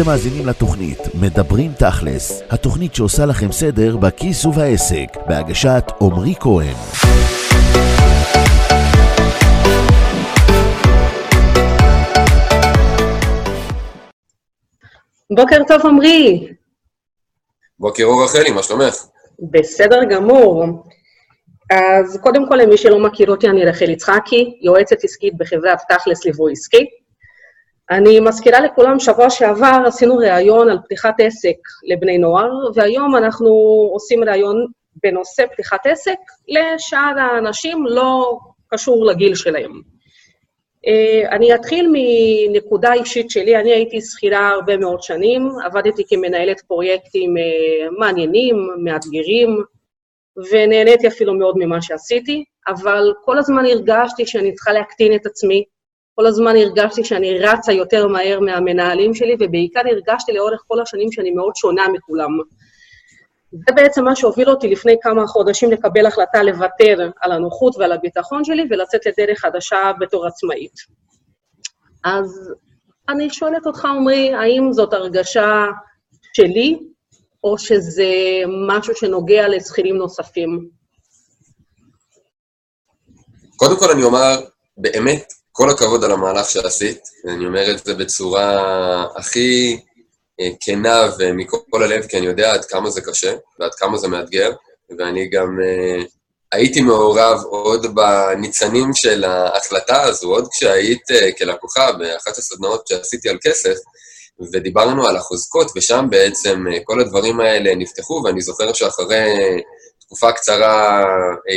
אתם מאזינים לתוכנית מדברים תכלס, התוכנית שעושה לכם סדר בכיס ובעסק, בהגשת עמרי כהן. בוקר טוב, עמרי. בוקר אור רחלי, מה שלומך? בסדר גמור. אז קודם כל, למי שלא מכיר אותי, אני רחל יצחקי, יועצת עסקית בחברת תכלס ליווי עסקי. אני מזכירה לכולם, שבוע שעבר עשינו ראיון על פתיחת עסק לבני נוער, והיום אנחנו עושים ראיון בנושא פתיחת עסק לשאר האנשים, לא קשור לגיל שלהם. אה, אני אתחיל מנקודה אישית שלי, אני הייתי שכירה הרבה מאוד שנים, עבדתי כמנהלת פרויקטים אה, מעניינים, מאתגרים, ונהניתי אפילו מאוד ממה שעשיתי, אבל כל הזמן הרגשתי שאני צריכה להקטין את עצמי, כל הזמן הרגשתי שאני רצה יותר מהר מהמנהלים שלי, ובעיקר הרגשתי לאורך כל השנים שאני מאוד שונה מכולם. זה בעצם מה שהוביל אותי לפני כמה חודשים לקבל החלטה לוותר על הנוחות ועל הביטחון שלי ולצאת לדרך חדשה בתור עצמאית. אז אני שואלת אותך, עמרי, האם זאת הרגשה שלי, או שזה משהו שנוגע לשכירים נוספים? קודם כל אני אומר, באמת, כל הכבוד על המהלך שעשית, אני אומר את זה בצורה הכי אה, כנה ומכל הלב, כי אני יודע עד כמה זה קשה ועד כמה זה מאתגר, ואני גם uh, הייתי מעורב עוד בניצנים של ההחלטה הזו, עוד כשהיית uh, כלקוחה באחת הסדנאות שעשיתי על כסף, ודיברנו על החוזקות, ושם בעצם כל הדברים האלה נפתחו, ואני זוכר שאחרי תקופה קצרה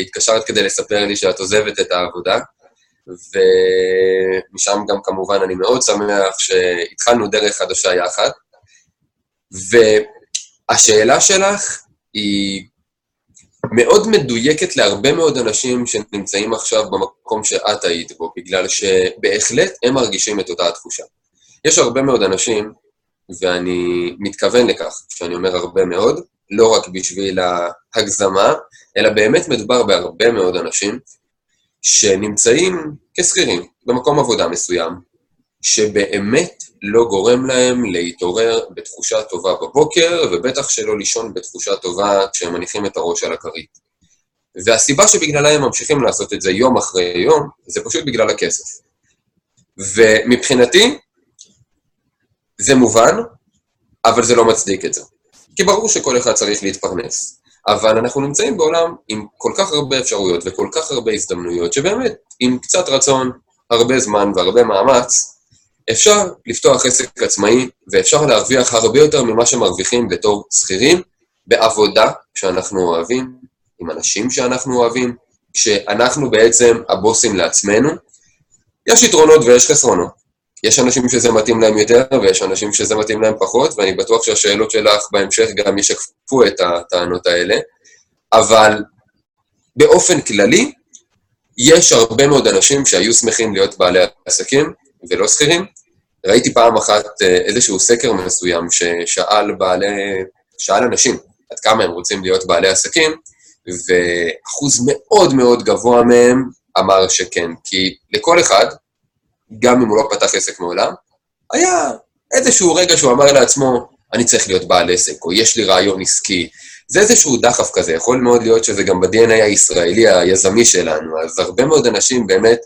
התקשרת כדי לספר לי שאת עוזבת את העבודה, ומשם גם כמובן אני מאוד שמח שהתחלנו דרך חדשה יחד. והשאלה שלך היא מאוד מדויקת להרבה מאוד אנשים שנמצאים עכשיו במקום שאת היית בו, בגלל שבהחלט הם מרגישים את אותה התחושה. יש הרבה מאוד אנשים, ואני מתכוון לכך, שאני אומר הרבה מאוד, לא רק בשביל ההגזמה, אלא באמת מדובר בהרבה מאוד אנשים שנמצאים כשכירים במקום עבודה מסוים, שבאמת לא גורם להם להתעורר בתחושה טובה בבוקר, ובטח שלא לישון בתחושה טובה כשהם מניחים את הראש על הכרית. והסיבה שבגללה הם ממשיכים לעשות את זה יום אחרי יום, זה פשוט בגלל הכסף. ומבחינתי, זה מובן, אבל זה לא מצדיק את זה. כי ברור שכל אחד צריך להתפרנס. אבל אנחנו נמצאים בעולם עם כל כך הרבה אפשרויות וכל כך הרבה הזדמנויות, שבאמת, עם קצת רצון, הרבה זמן והרבה מאמץ, אפשר לפתוח עסק עצמאי, ואפשר להרוויח הרבה יותר ממה שמרוויחים בתור שכירים, בעבודה שאנחנו אוהבים, עם אנשים שאנחנו אוהבים, כשאנחנו בעצם הבוסים לעצמנו. יש יתרונות ויש חסרונות. יש אנשים שזה מתאים להם יותר, ויש אנשים שזה מתאים להם פחות, ואני בטוח שהשאלות שלך בהמשך גם ישקפו את הטענות האלה. אבל באופן כללי, יש הרבה מאוד אנשים שהיו שמחים להיות בעלי עסקים ולא שכירים, ראיתי פעם אחת אה, איזשהו סקר מסוים ששאל בעלי, שאל אנשים עד כמה הם רוצים להיות בעלי עסקים, ואחוז מאוד מאוד גבוה מהם אמר שכן. כי לכל אחד, גם אם הוא לא פתח עסק מעולם, היה איזשהו רגע שהוא אמר לעצמו, אני צריך להיות בעל עסק, או יש לי רעיון עסקי. זה איזשהו דחף כזה, יכול מאוד להיות שזה גם ב-DNA הישראלי היזמי שלנו, אז הרבה מאוד אנשים באמת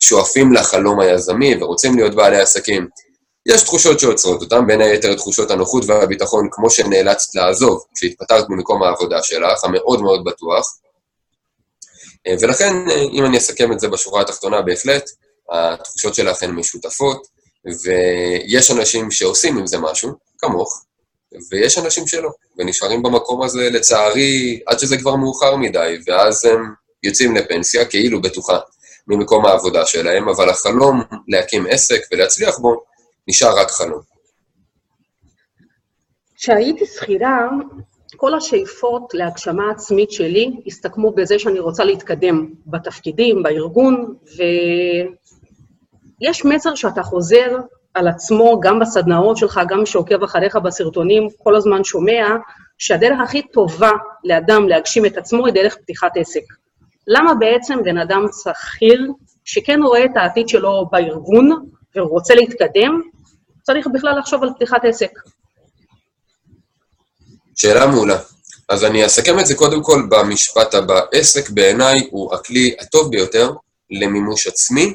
שואפים לחלום היזמי ורוצים להיות בעלי עסקים. יש תחושות שעוצרות אותם, בין היתר תחושות הנוחות והביטחון, כמו שנאלצת לעזוב כשהתפטרת ממקום העבודה שלך, המאוד מאוד בטוח. ולכן, אם אני אסכם את זה בשורה התחתונה, בהחלט, התחושות שלך הן משותפות, ויש אנשים שעושים עם זה משהו, כמוך, ויש אנשים שלא, ונשארים במקום הזה, לצערי, עד שזה כבר מאוחר מדי, ואז הם יוצאים לפנסיה, כאילו בטוחה, ממקום העבודה שלהם, אבל החלום להקים עסק ולהצליח בו נשאר רק חלום. כשהייתי שכירה, כל השאיפות להגשמה עצמית שלי הסתכמו בזה שאני רוצה להתקדם בתפקידים, בארגון, ויש מסר שאתה חוזר על עצמו, גם בסדנאות שלך, גם מי שעוקב אחריך בסרטונים, כל הזמן שומע, שהדרך הכי טובה לאדם להגשים את עצמו היא דרך פתיחת עסק. למה בעצם בן אדם שכיר, שכן רואה את העתיד שלו בארגון והוא רוצה להתקדם, צריך בכלל לחשוב על פתיחת עסק. שאלה מעולה. אז אני אסכם את זה קודם כל במשפט הבא. עסק בעיניי הוא הכלי הטוב ביותר למימוש עצמי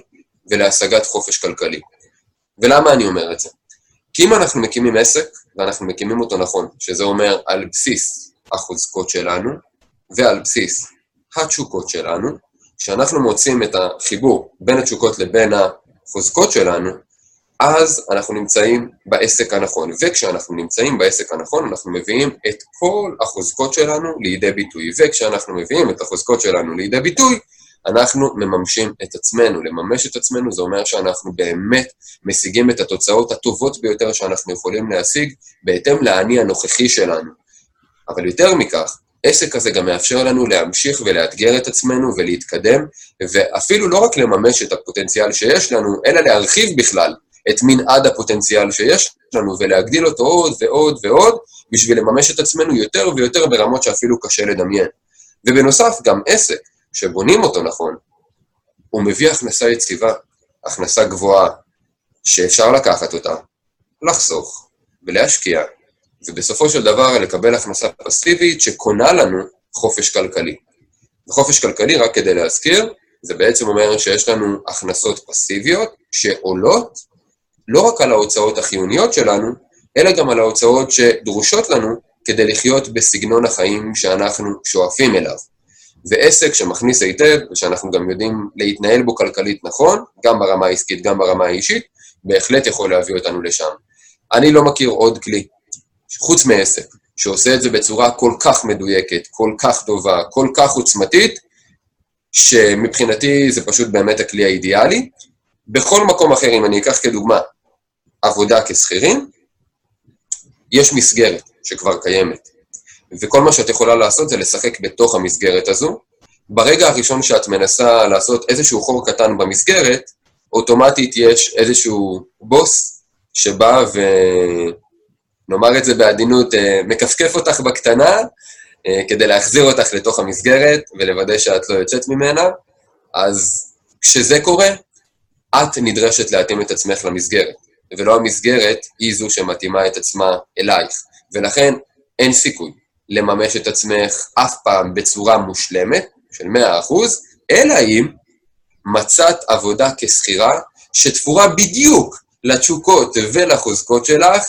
ולהשגת חופש כלכלי. ולמה אני אומר את זה? כי אם אנחנו מקימים עסק, ואנחנו מקימים אותו נכון, שזה אומר על בסיס החוזקות שלנו ועל בסיס התשוקות שלנו, כשאנחנו מוצאים את החיבור בין התשוקות לבין החוזקות שלנו, אז אנחנו נמצאים בעסק הנכון. וכשאנחנו נמצאים בעסק הנכון, אנחנו מביאים את כל החוזקות שלנו לידי ביטוי. וכשאנחנו מביאים את החוזקות שלנו לידי ביטוי, אנחנו מממשים את עצמנו. לממש את עצמנו זה אומר שאנחנו באמת משיגים את התוצאות הטובות ביותר שאנחנו יכולים להשיג בהתאם לאני הנוכחי שלנו. אבל יותר מכך, עסק כזה גם מאפשר לנו להמשיך ולאתגר את עצמנו ולהתקדם, ואפילו לא רק לממש את הפוטנציאל שיש לנו, אלא להרחיב בכלל את מנעד הפוטנציאל שיש לנו ולהגדיל אותו עוד ועוד ועוד, בשביל לממש את עצמנו יותר ויותר ברמות שאפילו קשה לדמיין. ובנוסף, גם עסק, שבונים אותו נכון, הוא מביא הכנסה יציבה, הכנסה גבוהה, שאפשר לקחת אותה, לחסוך ולהשקיע, ובסופו של דבר לקבל הכנסה פסיבית שקונה לנו חופש כלכלי. וחופש כלכלי, רק כדי להזכיר, זה בעצם אומר שיש לנו הכנסות פסיביות שעולות לא רק על ההוצאות החיוניות שלנו, אלא גם על ההוצאות שדרושות לנו כדי לחיות בסגנון החיים שאנחנו שואפים אליו. ועסק שמכניס היטב, ושאנחנו גם יודעים להתנהל בו כלכלית נכון, גם ברמה העסקית, גם ברמה האישית, בהחלט יכול להביא אותנו לשם. אני לא מכיר עוד כלי, חוץ מעסק, שעושה את זה בצורה כל כך מדויקת, כל כך טובה, כל כך עוצמתית, שמבחינתי זה פשוט באמת הכלי האידיאלי. בכל מקום אחר, אם אני אקח כדוגמה עבודה כשכירים, יש מסגרת שכבר קיימת. וכל מה שאת יכולה לעשות זה לשחק בתוך המסגרת הזו. ברגע הראשון שאת מנסה לעשות איזשהו חור קטן במסגרת, אוטומטית יש איזשהו בוס שבא ונאמר את זה בעדינות, אה, מכפכף אותך בקטנה אה, כדי להחזיר אותך לתוך המסגרת ולוודא שאת לא יוצאת ממנה. אז כשזה קורה, את נדרשת להתאים את עצמך למסגרת, ולא המסגרת היא זו שמתאימה את עצמה אלייך. ולכן אין סיכוי לממש את עצמך אף פעם בצורה מושלמת, של 100%, אלא אם מצאת עבודה כשכירה שתפורה בדיוק לתשוקות ולחוזקות שלך,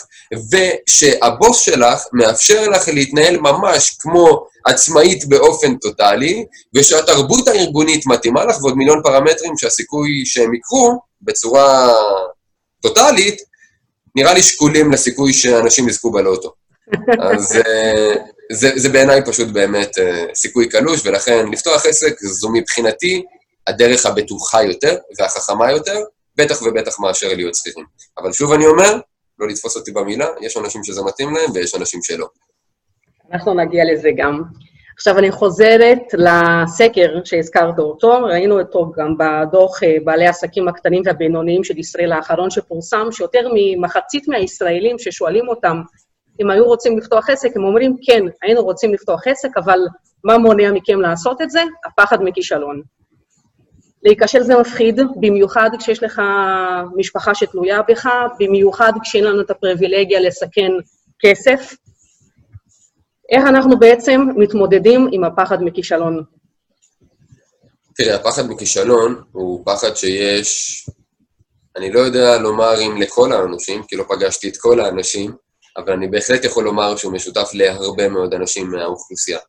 ושהבוס שלך מאפשר לך להתנהל ממש כמו עצמאית באופן טוטאלי, ושהתרבות הארגונית מתאימה לך, ועוד מיליון פרמטרים שהסיכוי שהם יקרו בצורה טוטאלית, נראה לי שקולים לסיכוי שאנשים יזכו בלוטו. אז אה, זה, זה בעיניי פשוט באמת uh, סיכוי קלוש, ולכן לפתוח עסק זו מבחינתי הדרך הבטוחה יותר והחכמה יותר, בטח ובטח מאשר להיות שכירים. אבל שוב אני אומר, לא לתפוס אותי במילה, יש אנשים שזה מתאים להם ויש אנשים שלא. אנחנו נגיע לזה גם. עכשיו אני חוזרת לסקר שהזכרת אותו, ראינו אותו גם בדוח אה, בעלי העסקים הקטנים והבינוניים של ישראל האחרון שפורסם, שיותר ממחצית מהישראלים ששואלים אותם אם היו רוצים לפתוח עסק, הם אומרים, כן, היינו רוצים לפתוח עסק, אבל מה מונע מכם לעשות את זה? הפחד מכישלון. להיכשל זה מפחיד, במיוחד כשיש לך משפחה שתלויה בך, במיוחד כשאין לנו את הפריבילגיה לסכן כסף. איך אנחנו בעצם מתמודדים עם הפחד מכישלון? תראה, הפחד מכישלון הוא פחד שיש, אני לא יודע לומר אם לכל האנשים, כי לא פגשתי את כל האנשים, אבל אני בהחלט יכול לומר שהוא משותף להרבה מאוד אנשים מהאוכלוסייה.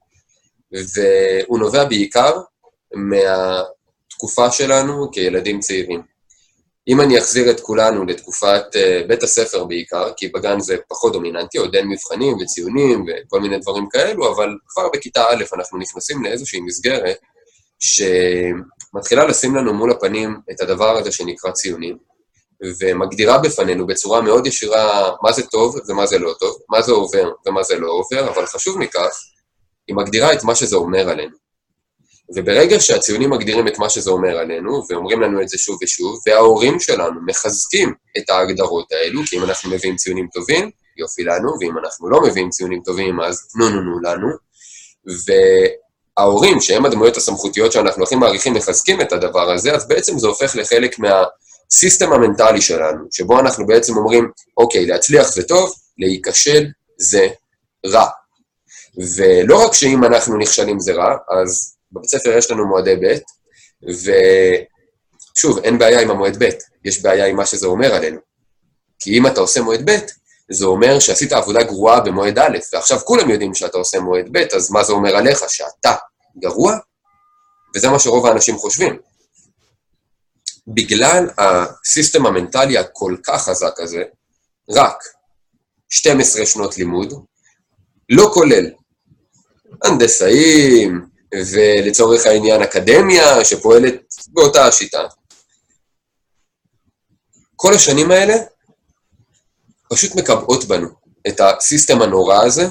והוא נובע בעיקר מהתקופה שלנו כילדים צעירים. אם אני אחזיר את כולנו לתקופת uh, בית הספר בעיקר, כי בגן זה פחות דומיננטי, עוד אין מבחנים וציונים וכל מיני דברים כאלו, אבל כבר בכיתה א' אנחנו נכנסים לאיזושהי מסגרת שמתחילה לשים לנו מול הפנים את הדבר הזה שנקרא ציונים, ומגדירה בפנינו בצורה מאוד ישירה מה זה טוב ומה זה לא טוב, מה זה עובר ומה זה לא עובר, אבל חשוב מכך, היא מגדירה את מה שזה אומר עלינו. וברגע שהציונים מגדירים את מה שזה אומר עלינו, ואומרים לנו את זה שוב ושוב, וההורים שלנו מחזקים את ההגדרות האלו, כי אם אנחנו מביאים ציונים טובים, יופי לנו, ואם אנחנו לא מביאים ציונים טובים, אז נו נו נו לנו. וההורים, שהם הדמויות הסמכותיות שאנחנו הכי מעריכים, מחזקים את הדבר הזה, אז בעצם זה הופך לחלק מה... הסיסטם המנטלי שלנו, שבו אנחנו בעצם אומרים, אוקיי, להצליח זה טוב, להיכשל זה רע. ולא רק שאם אנחנו נכשלים זה רע, אז בבית ספר יש לנו מועדי ב', ושוב, אין בעיה עם המועד ב', יש בעיה עם מה שזה אומר עלינו. כי אם אתה עושה מועד ב', זה אומר שעשית עבודה גרועה במועד א', ועכשיו כולם יודעים שאתה עושה מועד ב', אז מה זה אומר עליך? שאתה גרוע? וזה מה שרוב האנשים חושבים. בגלל הסיסטם המנטלי הכל כך חזק הזה, רק 12 שנות לימוד, לא כולל הנדסאים, ולצורך העניין אקדמיה שפועלת באותה השיטה. כל השנים האלה פשוט מקבעות בנו את הסיסטם הנורא הזה,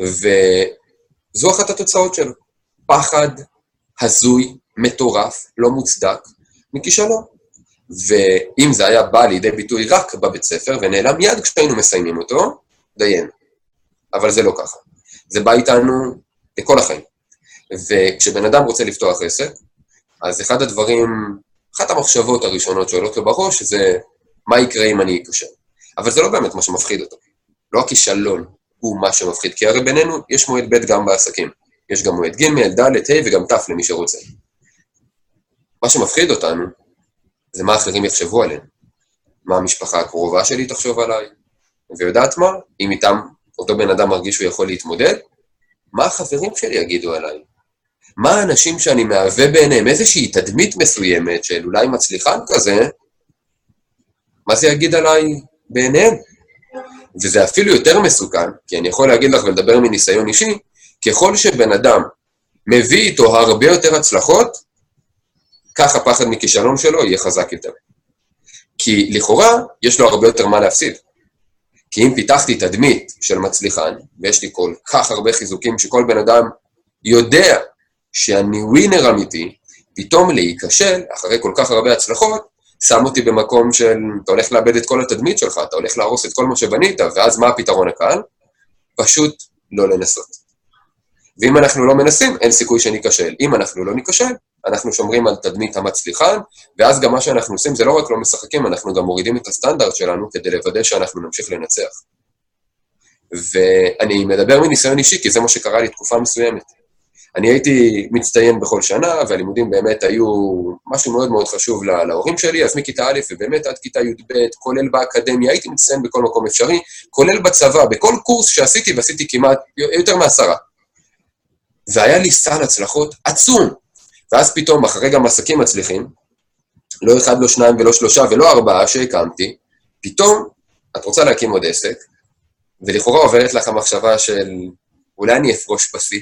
וזו אחת התוצאות שלו. פחד הזוי, מטורף, לא מוצדק, מכישלון. ואם זה היה בא לידי ביטוי רק בבית ספר ונעלם מיד כשהיינו מסיימים אותו, דיין. אבל זה לא ככה. זה בא איתנו לכל החיים. וכשבן אדם רוצה לפתוח עסק, אז אחד הדברים, אחת המחשבות הראשונות שעולות לו בראש זה מה יקרה אם אני אכשל. אבל זה לא באמת מה שמפחיד אותו. לא הכישלון הוא מה שמפחיד, כי הרי בינינו יש מועד ב' גם בעסקים. יש גם מועד ג', ד', ה' וגם ת' למי שרוצה. מה שמפחיד אותנו זה מה אחרים יחשבו עלינו. מה המשפחה הקרובה שלי תחשוב עליי, ויודעת מה? אם איתם אותו בן אדם מרגיש שהוא יכול להתמודד, מה החברים שלי יגידו עליי? מה האנשים שאני מהווה בעיניהם, איזושהי תדמית מסוימת של אולי מצליחן כזה, מה זה יגיד עליי בעיניהם? וזה אפילו יותר מסוכן, כי אני יכול להגיד לך ולדבר מניסיון אישי, ככל שבן אדם מביא איתו הרבה יותר הצלחות, כך הפחד מכישלון שלו יהיה חזק יותר. כי לכאורה, יש לו הרבה יותר מה להפסיד. כי אם פיתחתי תדמית של מצליחן, ויש לי כל כך הרבה חיזוקים שכל בן אדם יודע שאני ווינר אמיתי, פתאום להיכשל, אחרי כל כך הרבה הצלחות, שם אותי במקום של, אתה הולך לאבד את כל התדמית שלך, אתה הולך להרוס את כל מה שבנית, ואז מה הפתרון הקל? פשוט לא לנסות. ואם אנחנו לא מנסים, אין סיכוי שניכשל. אם אנחנו לא ניכשל, אנחנו שומרים על תדמית המצליחן, ואז גם מה שאנחנו עושים זה לא רק לא משחקים, אנחנו גם מורידים את הסטנדרט שלנו כדי לוודא שאנחנו נמשיך לנצח. ואני מדבר מניסיון אישי, כי זה מה שקרה לי תקופה מסוימת. אני הייתי מצטיין בכל שנה, והלימודים באמת היו משהו מאוד מאוד חשוב לה, להורים שלי, אז מכיתה א' ובאמת עד כיתה י"ב, כולל באקדמיה, הייתי מצטיין בכל מקום אפשרי, כולל בצבא, בכל קורס שעשיתי, ועשיתי כמעט יותר מעשרה. והיה לי סל הצלחות עצום. ואז פתאום, אחרי גם עסקים מצליחים, לא אחד, לא שניים ולא שלושה ולא ארבעה שהקמתי, פתאום את רוצה להקים עוד עסק, ולכאורה עוברת לך המחשבה של אולי אני אפרוש בשיא,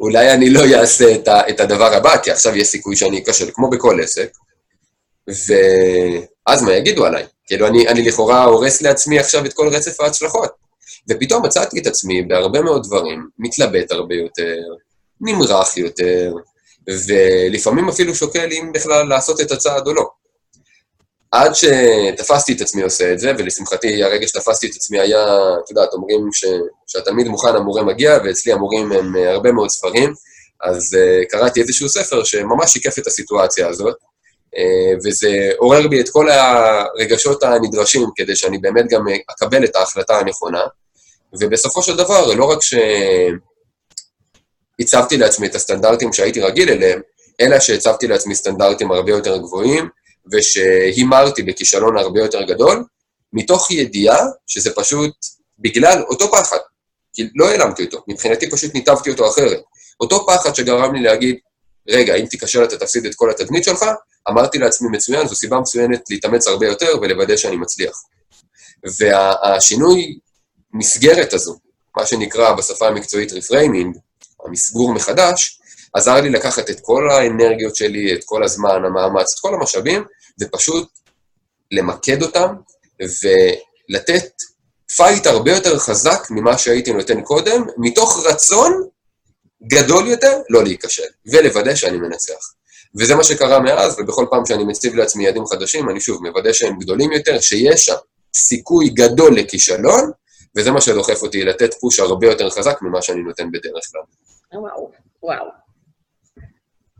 אולי אני לא אעשה את, ה, את הדבר הבא, כי עכשיו יש סיכוי שאני אכשל, כמו בכל עסק, ואז מה יגידו עליי? כאילו, אני, אני לכאורה הורס לעצמי עכשיו את כל רצף ההצלחות. ופתאום מצאתי את עצמי בהרבה מאוד דברים, מתלבט הרבה יותר, נמרח יותר, ולפעמים אפילו שוקל אם בכלל לעשות את הצעד או לא. עד שתפסתי את עצמי עושה את זה, ולשמחתי הרגע שתפסתי את עצמי היה, את יודעת, אומרים ש, שהתלמיד מוכן, המורה מגיע, ואצלי המורים הם הרבה מאוד ספרים, אז uh, קראתי איזשהו ספר שממש שיקף את הסיטואציה הזאת, uh, וזה עורר בי את כל הרגשות הנדרשים כדי שאני באמת גם אקבל את ההחלטה הנכונה. ובסופו של דבר, לא רק שהצבתי לעצמי את הסטנדרטים שהייתי רגיל אליהם, אלא שהצבתי לעצמי סטנדרטים הרבה יותר גבוהים, ושהימרתי בכישלון הרבה יותר גדול, מתוך ידיעה שזה פשוט בגלל אותו פחד, כי לא העלמתי אותו, מבחינתי פשוט ניתבתי אותו אחרת. אותו פחד שגרם לי להגיד, רגע, אם תיכשל אתה תפסיד את כל התדמית שלך, אמרתי לעצמי, מצוין, זו סיבה מצוינת להתאמץ הרבה יותר ולוודא שאני מצליח. והשינוי המסגרת הזו, מה שנקרא בשפה המקצועית reframing, המסגור מחדש, עזר לי לקחת את כל האנרגיות שלי, את כל הזמן, המאמץ, את כל המשאבים, ופשוט למקד אותם ולתת פייט הרבה יותר חזק ממה שהייתי נותן קודם, מתוך רצון גדול יותר לא להיכשל, ולוודא שאני מנצח. וזה מה שקרה מאז, ובכל פעם שאני מציב לעצמי יעדים חדשים, אני שוב מוודא שהם גדולים יותר, שיש שם סיכוי גדול לכישלון, וזה מה שדוחף אותי לתת פוש הרבה יותר חזק ממה שאני נותן בדרך כלל. וואו, וואו.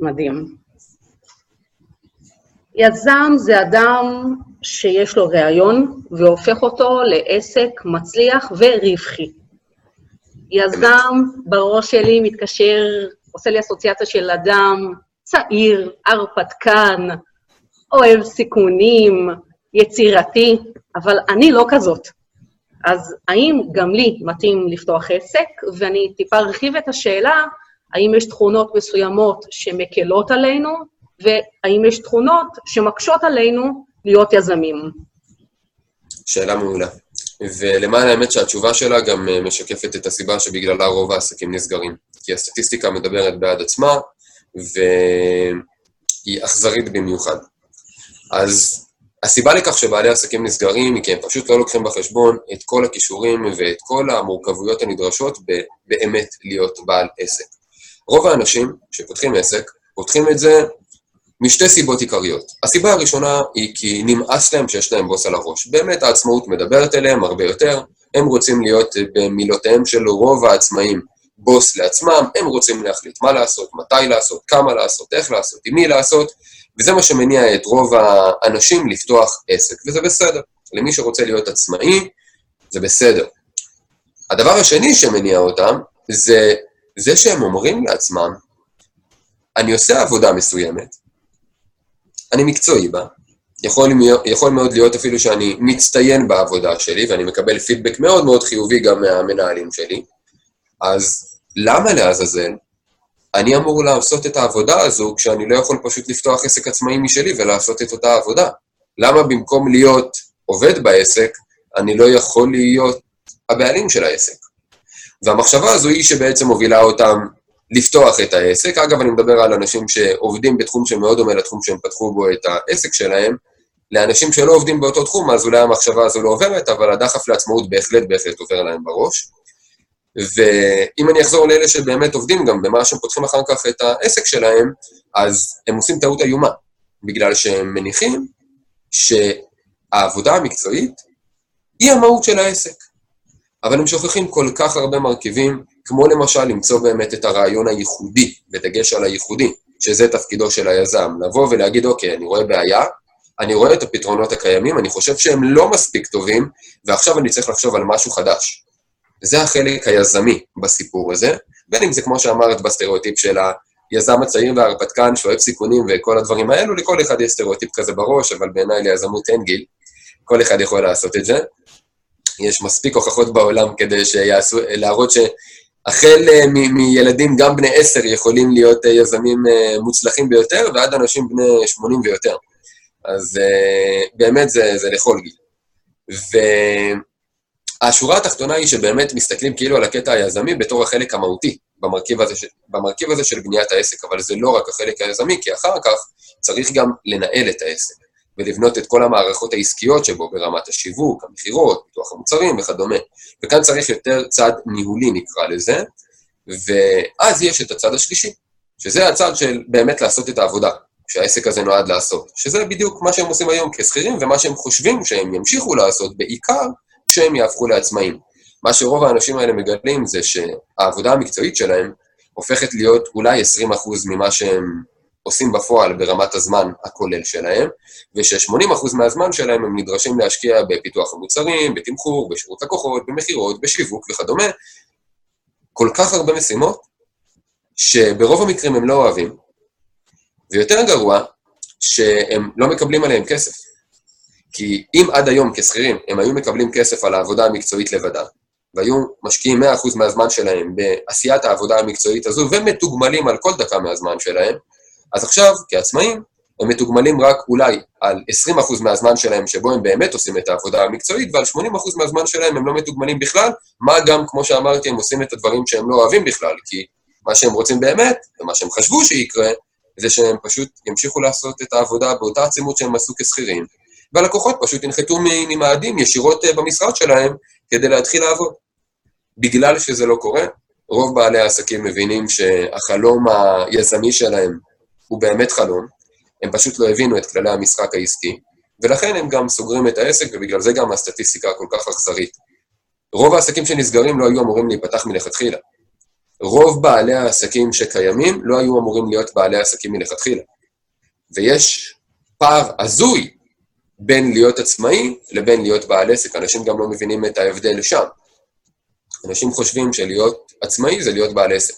מדהים. יזם זה אדם שיש לו רעיון והופך אותו לעסק מצליח ורווחי. יזם בראש שלי מתקשר, עושה לי אסוציאציה של אדם צעיר, הרפתקן, אוהב סיכונים, יצירתי, אבל אני לא כזאת. אז האם גם לי מתאים לפתוח עסק? ואני טיפה ארחיב את השאלה, האם יש תכונות מסוימות שמקלות עלינו, והאם יש תכונות שמקשות עלינו להיות יזמים? שאלה מעולה. ולמען האמת שהתשובה שלה גם אה, משקפת את הסיבה שבגללה רוב העסקים נסגרים. כי הסטטיסטיקה מדברת בעד עצמה, והיא אכזרית במיוחד. אז הסיבה לכך שבעלי עסקים נסגרים היא כי הם פשוט לא לוקחים בחשבון את כל הכישורים ואת כל המורכבויות הנדרשות באמת להיות בעל עסק. רוב האנשים שפותחים עסק, פותחים את זה משתי סיבות עיקריות. הסיבה הראשונה היא כי נמאס להם שיש להם בוס על הראש. באמת העצמאות מדברת אליהם הרבה יותר, הם רוצים להיות במילותיהם של רוב העצמאים בוס לעצמם, הם רוצים להחליט מה לעשות, מתי לעשות, כמה לעשות, איך לעשות, עם מי לעשות, וזה מה שמניע את רוב האנשים לפתוח עסק, וזה בסדר. למי שרוצה להיות עצמאי, זה בסדר. הדבר השני שמניע אותם, זה זה שהם אומרים לעצמם, אני עושה עבודה מסוימת, אני מקצועי בה, יכול, יכול מאוד להיות אפילו שאני מצטיין בעבודה שלי, ואני מקבל פידבק מאוד מאוד חיובי גם מהמנהלים שלי, אז למה לעזאזל אני אמור לעשות את העבודה הזו כשאני לא יכול פשוט לפתוח עסק עצמאי משלי ולעשות את אותה עבודה? למה במקום להיות עובד בעסק, אני לא יכול להיות הבעלים של העסק? והמחשבה הזו היא שבעצם מובילה אותם לפתוח את העסק. אגב, אני מדבר על אנשים שעובדים בתחום שמאוד דומה לתחום שהם פתחו בו את העסק שלהם. לאנשים שלא עובדים באותו תחום, אז אולי המחשבה הזו לא עוברת, אבל הדחף לעצמאות בהחלט בהחלט עובר להם בראש. ואם אני אחזור לאלה שבאמת עובדים גם במה שהם פותחים אחר כך את העסק שלהם, אז הם עושים טעות איומה, בגלל שהם מניחים שהעבודה המקצועית היא המהות של העסק. אבל הם שוכחים כל כך הרבה מרכיבים, כמו למשל למצוא באמת את הרעיון הייחודי, בדגש על הייחודי, שזה תפקידו של היזם, לבוא ולהגיד, אוקיי, אני רואה בעיה, אני רואה את הפתרונות הקיימים, אני חושב שהם לא מספיק טובים, ועכשיו אני צריך לחשוב על משהו חדש. זה החלק היזמי בסיפור הזה, בין אם זה כמו שאמרת בסטריאוטיפ של היזם הצעיר וההרפתקן שאוהב סיכונים וכל הדברים האלו, לכל אחד יש סטריאוטיפ כזה בראש, אבל בעיניי ליזמות אין גיל, כל אחד יכול לעשות את זה. יש מספיק הוכחות בעולם כדי שיעשו, להראות שהחל אה, מילדים, גם בני עשר, יכולים להיות אה, יזמים אה, מוצלחים ביותר, ועד אנשים בני שמונים ויותר. אז באמת זה, זה לכל גיל. והשורה התחתונה היא שבאמת מסתכלים כאילו על הקטע היזמי בתור החלק המהותי במרכיב הזה, במרכיב הזה של בניית העסק, אבל זה לא רק החלק היזמי, כי אחר כך צריך גם לנהל את העסק. ולבנות את כל המערכות העסקיות שבו ברמת השיווק, המכירות, פיתוח המוצרים וכדומה. וכאן צריך יותר צד ניהולי נקרא לזה, ואז יש את הצד השלישי, שזה הצד של באמת לעשות את העבודה שהעסק הזה נועד לעשות, שזה בדיוק מה שהם עושים היום כשכירים ומה שהם חושבים שהם ימשיכו לעשות, בעיקר כשהם יהפכו לעצמאים. מה שרוב האנשים האלה מגלים זה שהעבודה המקצועית שלהם הופכת להיות אולי 20% ממה שהם עושים בפועל ברמת הזמן הכולל שלהם, וש-80% מהזמן שלהם הם נדרשים להשקיע בפיתוח המוצרים, בתמחור, בשירות לקוחות, במכירות, בשיווק וכדומה. כל כך הרבה משימות, שברוב המקרים הם לא אוהבים, ויותר גרוע, שהם לא מקבלים עליהם כסף. כי אם עד היום כשכירים הם היו מקבלים כסף על העבודה המקצועית לבדה, והיו משקיעים 100% מהזמן שלהם בעשיית העבודה המקצועית הזו, ומתוגמלים על כל דקה מהזמן שלהם, אז עכשיו, כעצמאים, הם מתוגמלים רק אולי על 20% מהזמן שלהם שבו הם באמת עושים את העבודה המקצועית, ועל 80% מהזמן שלהם הם לא מתוגמלים בכלל, מה גם, כמו שאמרתי, הם עושים את הדברים שהם לא אוהבים בכלל, כי מה שהם רוצים באמת, ומה שהם חשבו שיקרה, זה שהם פשוט ימשיכו לעשות את העבודה באותה עצימות שהם עשו כשכירים, והלקוחות פשוט ינחתו ממאדים ישירות אה, במשרד שלהם כדי להתחיל לעבוד. בגלל שזה לא קורה, רוב בעלי העסקים מבינים שהחלום היזמי שלהם הוא באמת חלום, הם פשוט לא הבינו את כללי המשחק העסקי, ולכן הם גם סוגרים את העסק, ובגלל זה גם הסטטיסטיקה כל כך אכזרית. רוב העסקים שנסגרים לא היו אמורים להיפתח מלכתחילה. רוב בעלי העסקים שקיימים לא היו אמורים להיות בעלי עסקים מלכתחילה. ויש פער הזוי בין להיות עצמאי לבין להיות בעל עסק. אנשים גם לא מבינים את ההבדל שם. אנשים חושבים שלהיות עצמאי זה להיות בעל עסק.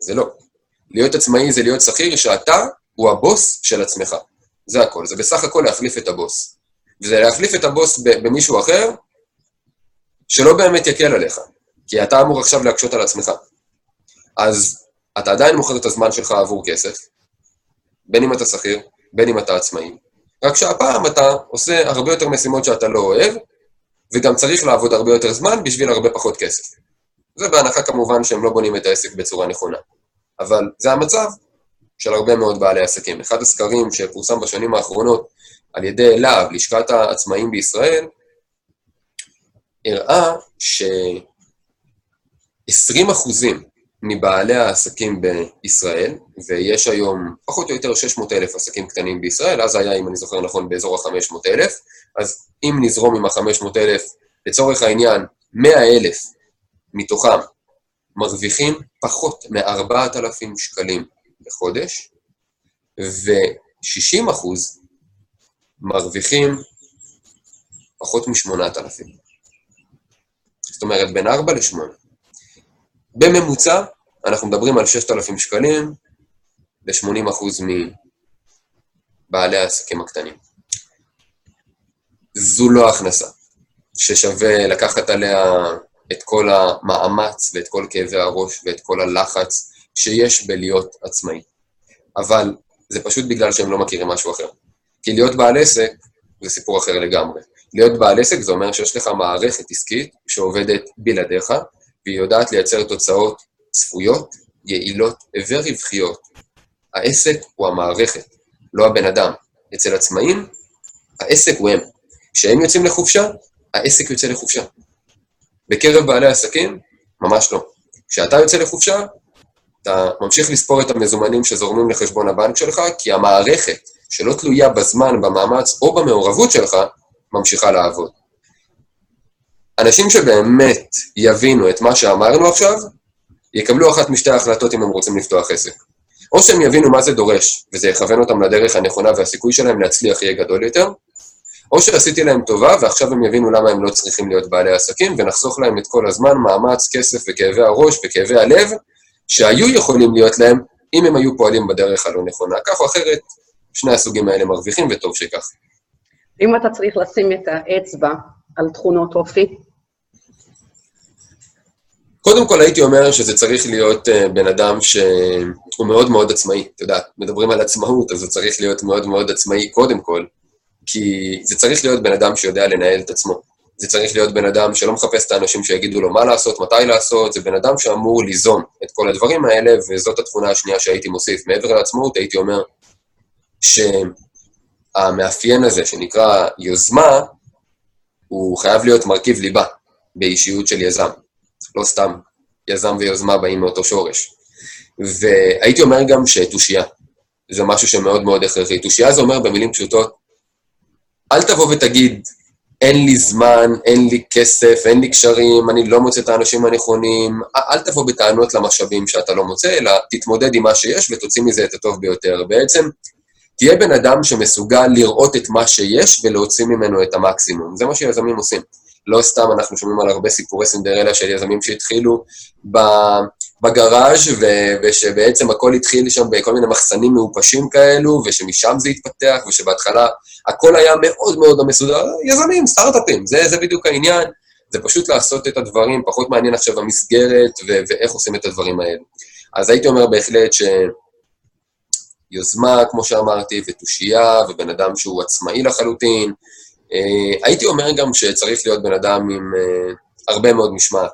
זה לא. להיות עצמאי זה להיות שכיר שאתה הוא הבוס של עצמך. זה הכל. זה בסך הכל להחליף את הבוס. וזה להחליף את הבוס במישהו אחר שלא באמת יקל עליך, כי אתה אמור עכשיו להקשות על עצמך. אז אתה עדיין מוכר את הזמן שלך עבור כסף, בין אם אתה שכיר, בין אם אתה עצמאי, רק שהפעם אתה עושה הרבה יותר משימות שאתה לא אוהב, וגם צריך לעבוד הרבה יותר זמן בשביל הרבה פחות כסף. זה בהנחה כמובן שהם לא בונים את העסק בצורה נכונה. אבל זה המצב של הרבה מאוד בעלי עסקים. אחד הסקרים שפורסם בשנים האחרונות על ידי להב, לשכת העצמאים בישראל, הראה ש-20 אחוזים מבעלי העסקים בישראל, ויש היום פחות או יותר 600 אלף עסקים קטנים בישראל, אז היה, אם אני זוכר נכון, באזור ה-500 אלף, אז אם נזרום עם ה-500 אלף, לצורך העניין, 100 אלף מתוכם מרוויחים פחות מ-4,000 שקלים בחודש, ו-60 אחוז מרוויחים פחות מ-8,000. זאת אומרת, בין 4 ל-8. בממוצע, אנחנו מדברים על 6,000 שקלים ל-80% מבעלי העסקים הקטנים. זו לא הכנסה ששווה לקחת עליה את כל המאמץ ואת כל כאבי הראש ואת כל הלחץ שיש בלהיות עצמאי. אבל זה פשוט בגלל שהם לא מכירים משהו אחר. כי להיות בעל עסק זה סיפור אחר לגמרי. להיות בעל עסק זה אומר שיש לך מערכת עסקית שעובדת בלעדיך, והיא יודעת לייצר תוצאות צפויות, יעילות ורווחיות. העסק הוא המערכת, לא הבן אדם. אצל עצמאים, העסק הוא הם. כשהם יוצאים לחופשה, העסק יוצא לחופשה. בקרב בעלי עסקים, ממש לא. כשאתה יוצא לחופשה, אתה ממשיך לספור את המזומנים שזורמים לחשבון הבנק שלך, כי המערכת, שלא תלויה בזמן, במאמץ או במעורבות שלך, ממשיכה לעבוד. אנשים שבאמת יבינו את מה שאמרנו עכשיו, יקבלו אחת משתי ההחלטות אם הם רוצים לפתוח עסק. או שהם יבינו מה זה דורש, וזה יכוון אותם לדרך הנכונה והסיכוי שלהם להצליח יהיה גדול יותר, או שעשיתי להם טובה ועכשיו הם יבינו למה הם לא צריכים להיות בעלי עסקים, ונחסוך להם את כל הזמן, מאמץ, כסף וכאבי הראש וכאבי הלב, שהיו יכולים להיות להם אם הם היו פועלים בדרך הלא נכונה. כך או אחרת, שני הסוגים האלה מרוויחים, וטוב שכך. אם אתה צריך לשים את האצבע על תכונות אופי? קודם כל הייתי אומר שזה צריך להיות uh, בן אדם שהוא מאוד מאוד עצמאי. אתה יודע, מדברים על עצמאות, אז זה צריך להיות מאוד מאוד עצמאי קודם כל, כי זה צריך להיות בן אדם שיודע לנהל את עצמו. זה צריך להיות בן אדם שלא מחפש את האנשים שיגידו לו מה לעשות, מתי לעשות, זה בן אדם שאמור ליזום את כל הדברים האלה, וזאת התכונה השנייה שהייתי מוסיף. מעבר לעצמאות, הייתי אומר שהמאפיין הזה, שנקרא יוזמה, הוא חייב להיות מרכיב ליבה באישיות של יזם. לא סתם יזם ויוזמה באים מאותו שורש. והייתי אומר גם שתושייה, זה משהו שמאוד מאוד הכרחי. תושייה זה אומר במילים פשוטות, אל תבוא ותגיד, אין לי זמן, אין לי כסף, אין לי קשרים, אני לא מוצא את האנשים הנכונים, אל תבוא בטענות למשאבים שאתה לא מוצא, אלא תתמודד עם מה שיש ותוציא מזה את הטוב ביותר. בעצם, תהיה בן אדם שמסוגל לראות את מה שיש ולהוציא ממנו את המקסימום. זה מה שיזמים עושים. לא סתם אנחנו שומעים על הרבה סיפורי סינדרלה של יזמים שהתחילו בגראז' ו- ושבעצם הכל התחיל שם בכל מיני מחסנים מעופשים כאלו, ושמשם זה התפתח, ושבהתחלה הכל היה מאוד מאוד מסודר. יזמים, סטארט-אפים, זה, זה בדיוק העניין. זה פשוט לעשות את הדברים, פחות מעניין עכשיו המסגרת ו- ואיך עושים את הדברים האלו. אז הייתי אומר בהחלט שיוזמה, כמו שאמרתי, ותושייה, ובן אדם שהוא עצמאי לחלוטין, הייתי אומר גם שצריך להיות בן אדם עם uh, הרבה מאוד משמעת,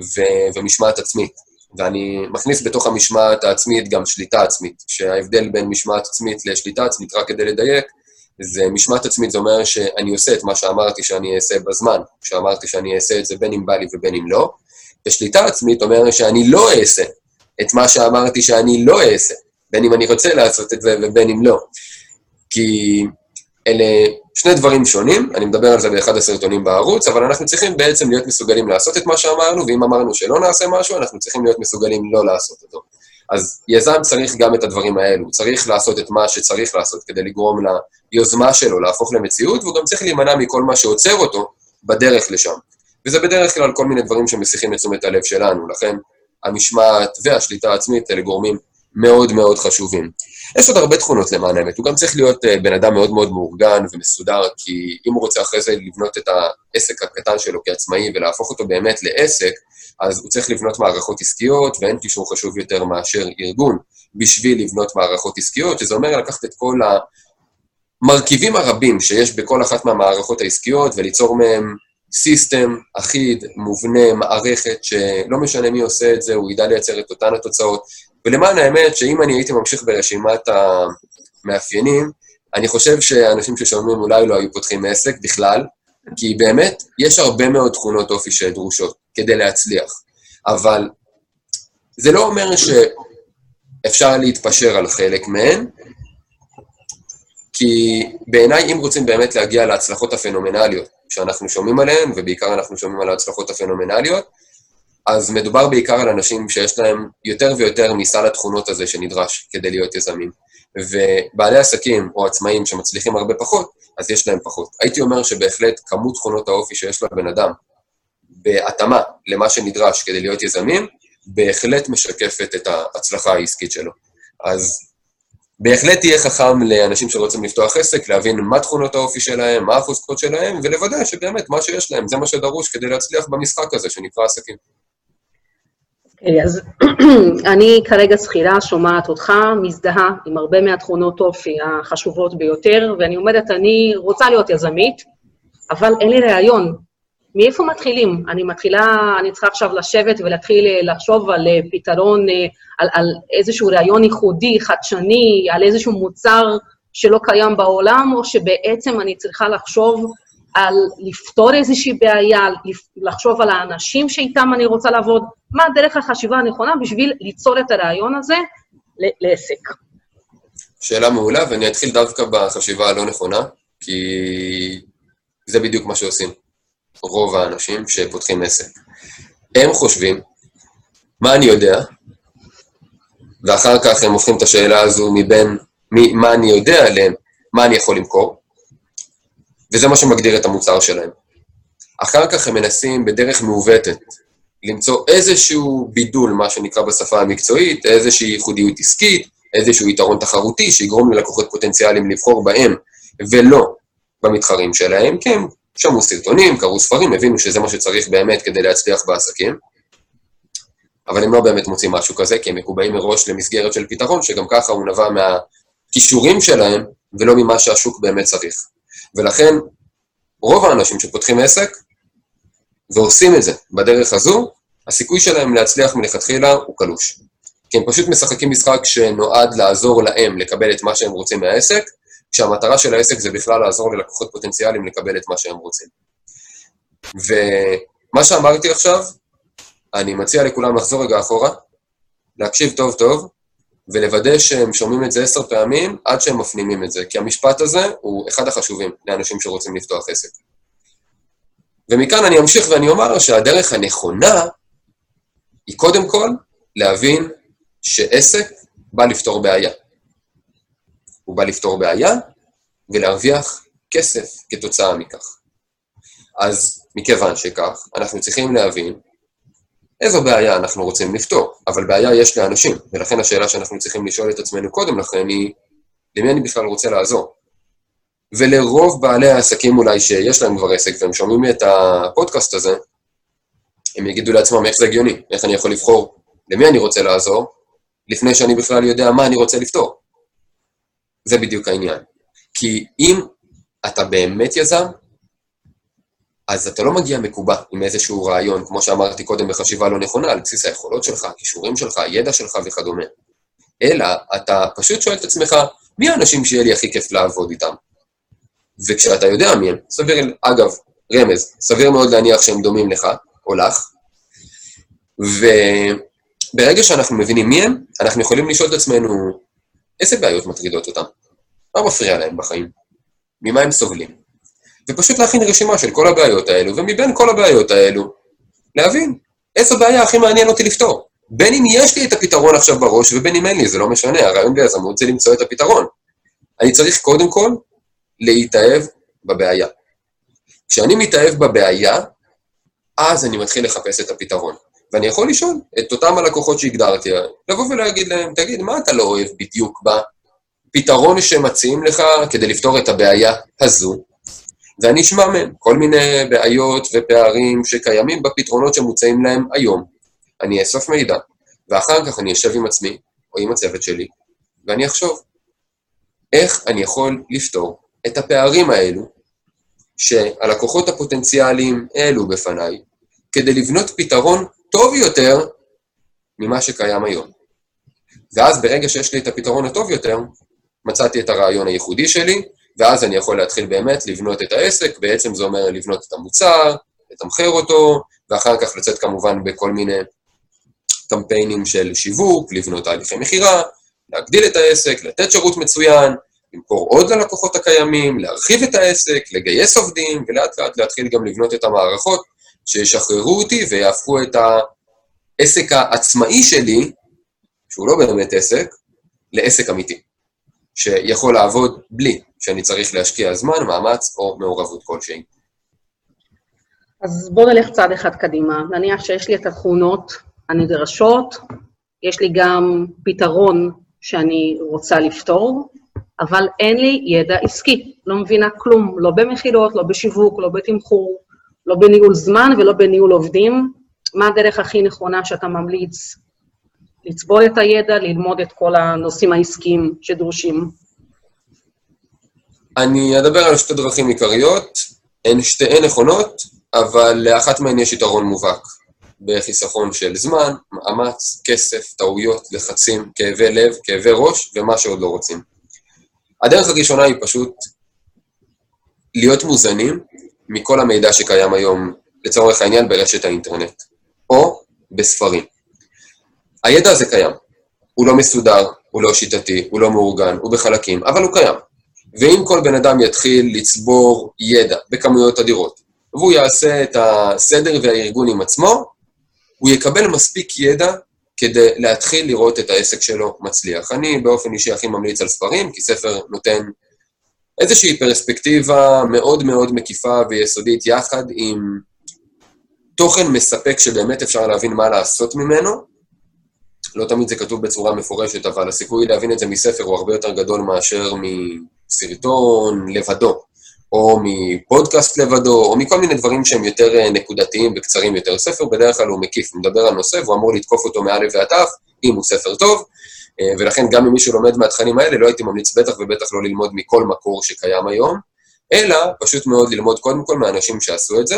ו- ומשמעת עצמית. ואני מכניס בתוך המשמעת העצמית גם שליטה עצמית, שההבדל בין משמעת עצמית לשליטה עצמית, רק כדי לדייק, זה משמעת עצמית, זה אומר שאני עושה את מה שאמרתי שאני אעשה בזמן, שאמרתי שאני אעשה את זה בין אם בא לי ובין אם לא, ושליטה עצמית אומר שאני לא אעשה את מה שאמרתי שאני לא אעשה, בין אם אני רוצה לעשות את זה ובין אם לא. כי אלה שני דברים שונים, אני מדבר על זה באחד הסרטונים בערוץ, אבל אנחנו צריכים בעצם להיות מסוגלים לעשות את מה שאמרנו, ואם אמרנו שלא נעשה משהו, אנחנו צריכים להיות מסוגלים לא לעשות אותו. אז יזם צריך גם את הדברים האלו, צריך לעשות את מה שצריך לעשות כדי לגרום ליוזמה שלו להפוך למציאות, והוא גם צריך להימנע מכל מה שעוצר אותו בדרך לשם. וזה בדרך כלל כל מיני דברים שמסיחים את תשומת הלב שלנו, לכן המשמעת והשליטה העצמית אלה גורמים מאוד מאוד חשובים. יש עוד הרבה תכונות למען האמת, הוא גם צריך להיות uh, בן אדם מאוד מאוד מאורגן ומסודר, כי אם הוא רוצה אחרי זה לבנות את העסק הקטן שלו כעצמאי ולהפוך אותו באמת לעסק, אז הוא צריך לבנות מערכות עסקיות, ואין קישור חשוב יותר מאשר ארגון בשביל לבנות מערכות עסקיות, שזה אומר לקחת את כל המרכיבים הרבים שיש בכל אחת מהמערכות העסקיות וליצור מהם סיסטם אחיד, מובנה, מערכת, שלא משנה מי עושה את זה, הוא ידע לייצר את אותן התוצאות. ולמען האמת, שאם אני הייתי ממשיך ברשימת המאפיינים, אני חושב שאנשים ששומעים אולי לא היו פותחים עסק בכלל, כי באמת, יש הרבה מאוד תכונות אופי שדרושות כדי להצליח. אבל זה לא אומר שאפשר להתפשר על חלק מהן, כי בעיניי, אם רוצים באמת להגיע להצלחות הפנומנליות שאנחנו שומעים עליהן, ובעיקר אנחנו שומעים על ההצלחות הפנומנליות, אז מדובר בעיקר על אנשים שיש להם יותר ויותר מסל התכונות הזה שנדרש כדי להיות יזמים. ובעלי עסקים או עצמאים שמצליחים הרבה פחות, אז יש להם פחות. הייתי אומר שבהחלט כמות תכונות האופי שיש לבן אדם בהתאמה למה שנדרש כדי להיות יזמים, בהחלט משקפת את ההצלחה העסקית שלו. אז בהחלט תהיה חכם לאנשים שרוצים לפתוח עסק, להבין מה תכונות האופי שלהם, מה החוזקות שלהם, ולוודא שבאמת מה שיש להם זה מה שדרוש כדי להצליח במשחק הזה שנקרא עסקים. אוקיי, אז אני כרגע שכירה, שומעת אותך, מזדהה עם הרבה מהתכונות אופי החשובות ביותר, ואני אומרת, אני רוצה להיות יזמית, אבל אין לי רעיון. מאיפה מתחילים? אני מתחילה, אני צריכה עכשיו לשבת ולהתחיל אה, לחשוב על אה, פתרון, על, על איזשהו רעיון ייחודי, חדשני, על איזשהו מוצר שלא קיים בעולם, או שבעצם אני צריכה לחשוב על לפתור איזושהי בעיה, לחשוב על האנשים שאיתם אני רוצה לעבוד, מה דרך החשיבה הנכונה בשביל ליצור את הרעיון הזה לעסק. שאלה מעולה, ואני אתחיל דווקא בחשיבה הלא נכונה, כי זה בדיוק מה שעושים רוב האנשים שפותחים עסק. הם חושבים, מה אני יודע, ואחר כך הם הופכים את השאלה הזו מבין מי, מה אני יודע עליהם, מה אני יכול למכור, וזה מה שמגדיר את המוצר שלהם. אחר כך הם מנסים בדרך מעוותת למצוא איזשהו בידול, מה שנקרא בשפה המקצועית, איזושהי ייחודיות עסקית, איזשהו יתרון תחרותי שיגרום ללקוחות פוטנציאליים לבחור בהם ולא במתחרים שלהם, כי הם שמעו סרטונים, קראו ספרים, הבינו שזה מה שצריך באמת כדי להצליח בעסקים, אבל הם לא באמת מוצאים משהו כזה, כי הם מקובעים מראש למסגרת של פתרון, שגם ככה הוא נבע מהכישורים שלהם ולא ממה שהשוק באמת צריך. ולכן, רוב האנשים שפותחים עסק ועושים את זה בדרך הזו, הסיכוי שלהם להצליח מלכתחילה הוא קלוש. כי הם פשוט משחקים משחק שנועד לעזור להם לקבל את מה שהם רוצים מהעסק, כשהמטרה של העסק זה בכלל לעזור ללקוחות פוטנציאליים לקבל את מה שהם רוצים. ומה שאמרתי עכשיו, אני מציע לכולם לחזור רגע אחורה, להקשיב טוב טוב, ולוודא שהם שומעים את זה עשר פעמים עד שהם מפנימים את זה, כי המשפט הזה הוא אחד החשובים לאנשים שרוצים לפתוח עסק. ומכאן אני אמשיך ואני אומר שהדרך הנכונה היא קודם כל להבין שעסק בא לפתור בעיה. הוא בא לפתור בעיה ולהרוויח כסף כתוצאה מכך. אז מכיוון שכך, אנחנו צריכים להבין איזו בעיה אנחנו רוצים לפתור, אבל בעיה יש לאנשים, ולכן השאלה שאנחנו צריכים לשאול את עצמנו קודם לכן היא, למי אני בכלל רוצה לעזור? ולרוב בעלי העסקים אולי שיש להם כבר עסק והם שומעים את הפודקאסט הזה, הם יגידו לעצמם איך זה הגיוני, איך אני יכול לבחור למי אני רוצה לעזור, לפני שאני בכלל יודע מה אני רוצה לפתור. זה בדיוק העניין. כי אם אתה באמת יזם, אז אתה לא מגיע מקובע עם איזשהו רעיון, כמו שאמרתי קודם בחשיבה לא נכונה, על בסיס היכולות שלך, הכישורים שלך, הידע שלך וכדומה. אלא אתה פשוט שואל את עצמך, מי האנשים שיהיה לי הכי כיף לעבוד איתם? וכשאתה יודע מי הם, סביר, אגב, רמז, סביר מאוד להניח שהם דומים לך, או לך, וברגע שאנחנו מבינים מי הם, אנחנו יכולים לשאול את עצמנו, איזה בעיות מטרידות אותם? מה מפריע להם בחיים? ממה הם סובלים? ופשוט להכין רשימה של כל הבעיות האלו, ומבין כל הבעיות האלו, להבין איזו בעיה הכי מעניין אותי לפתור. בין אם יש לי את הפתרון עכשיו בראש ובין אם אין לי, זה לא משנה, הרעיון ביזמות זה למצוא את הפתרון. אני צריך קודם כל להתאהב בבעיה. כשאני מתאהב בבעיה, אז אני מתחיל לחפש את הפתרון. ואני יכול לשאול את אותם הלקוחות שהגדרתי, לבוא ולהגיד להם, תגיד, מה אתה לא אוהב בדיוק בפתרון שמציעים לך כדי לפתור את הבעיה הזו? ואני אשמע מהם כל מיני בעיות ופערים שקיימים בפתרונות שמוצעים להם היום. אני אאסוף מידע, ואחר כך אני אשב עם עצמי, או עם הצוות שלי, ואני אחשוב, איך אני יכול לפתור את הפערים האלו שהלקוחות הפוטנציאליים העלו בפניי, כדי לבנות פתרון טוב יותר ממה שקיים היום. ואז ברגע שיש לי את הפתרון הטוב יותר, מצאתי את הרעיון הייחודי שלי, ואז אני יכול להתחיל באמת לבנות את העסק, בעצם זה אומר לבנות את המוצר, לתמחר אותו, ואחר כך לצאת כמובן בכל מיני קמפיינים של שיווק, לבנות תהליכי מכירה, להגדיל את העסק, לתת שירות מצוין, למכור עוד ללקוחות הקיימים, להרחיב את העסק, לגייס עובדים, ולאט לאט להתחיל גם לבנות את המערכות שישחררו אותי ויהפכו את העסק העצמאי שלי, שהוא לא באמת עסק, לעסק אמיתי, שיכול לעבוד בלי שאני צריך להשקיע זמן, מאמץ או מעורבות כלשהי. אז בואו נלך צעד אחד קדימה. נניח שיש לי את התכונות הנדרשות, יש לי גם פתרון שאני רוצה לפתור, אבל אין לי ידע עסקי, לא מבינה כלום, לא במכירות, לא בשיווק, לא בתמחור, לא בניהול זמן ולא בניהול עובדים. מה הדרך הכי נכונה שאתה ממליץ לצבוע את הידע, ללמוד את כל הנושאים העסקיים שדרושים? אני אדבר על שתי דרכים עיקריות, הן שתיהן נכונות, אבל לאחת מהן יש יתרון מובהק. בחיסכון של זמן, מאמץ, כסף, טעויות, לחצים, כאבי לב, כאבי ראש ומה שעוד לא רוצים. הדרך הראשונה היא פשוט להיות מוזנים מכל המידע שקיים היום, לצורך העניין, ברשת האינטרנט, או בספרים. הידע הזה קיים. הוא לא מסודר, הוא לא שיטתי, הוא לא מאורגן, הוא בחלקים, אבל הוא קיים. ואם כל בן אדם יתחיל לצבור ידע בכמויות אדירות, והוא יעשה את הסדר והארגון עם עצמו, הוא יקבל מספיק ידע כדי להתחיל לראות את העסק שלו מצליח. אני באופן אישי הכי ממליץ על ספרים, כי ספר נותן איזושהי פרספקטיבה מאוד מאוד מקיפה ויסודית, יחד עם תוכן מספק שבאמת אפשר להבין מה לעשות ממנו. לא תמיד זה כתוב בצורה מפורשת, אבל הסיכוי להבין את זה מספר הוא הרבה יותר גדול מאשר מסרטון לבדו. או מפודקאסט לבדו, או מכל מיני דברים שהם יותר אה, נקודתיים וקצרים יותר. ספר בדרך כלל הוא מקיף, הוא מדבר על נושא והוא אמור לתקוף אותו מאלף ועד תף, אם הוא ספר טוב, אה, ולכן גם אם מישהו לומד מהתכנים האלה, לא הייתי ממליץ בטח ובטח לא ללמוד מכל מקור שקיים היום, אלא פשוט מאוד ללמוד קודם כל מהאנשים שעשו את זה,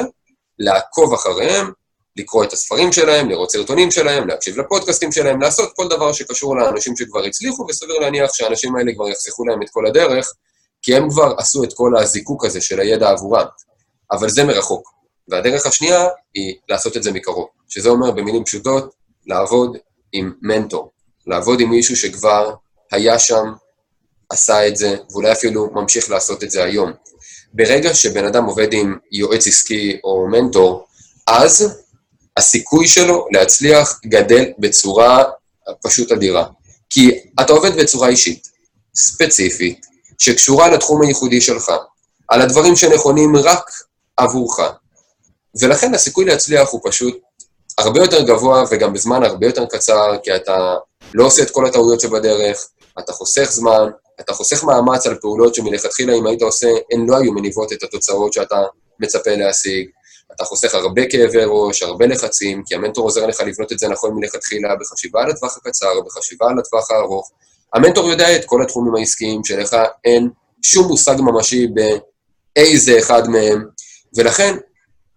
לעקוב אחריהם, לקרוא את הספרים שלהם, לראות סרטונים שלהם, להקשיב לפודקאסטים שלהם, לעשות כל דבר שקשור לאנשים שכבר הצליחו, וסביר להניח שהאנשים האלה כבר יחסכו להם את כל הדרך, כי הם כבר עשו את כל הזיקוק הזה של הידע עבורם, אבל זה מרחוק. והדרך השנייה היא לעשות את זה מקרוב, שזה אומר במילים פשוטות, לעבוד עם מנטור, לעבוד עם מישהו שכבר היה שם, עשה את זה, ואולי אפילו ממשיך לעשות את זה היום. ברגע שבן אדם עובד עם יועץ עסקי או מנטור, אז הסיכוי שלו להצליח גדל בצורה פשוט אדירה. כי אתה עובד בצורה אישית, ספציפית, שקשורה לתחום הייחודי שלך, על הדברים שנכונים רק עבורך. ולכן הסיכוי להצליח הוא פשוט הרבה יותר גבוה וגם בזמן הרבה יותר קצר, כי אתה לא עושה את כל הטעויות שבדרך, אתה חוסך זמן, אתה חוסך מאמץ על פעולות שמלכתחילה אם היית עושה, הן לא היו מניבות את התוצאות שאתה מצפה להשיג. אתה חוסך הרבה כאבי ראש, הרבה לחצים, כי המנטור עוזר לך לבנות את זה נכון מלכתחילה, בחשיבה על הטווח הקצר, בחשיבה על הטווח הארוך, המנטור יודע את כל התחומים העסקיים שלך, אין שום מושג ממשי באיזה אחד מהם, ולכן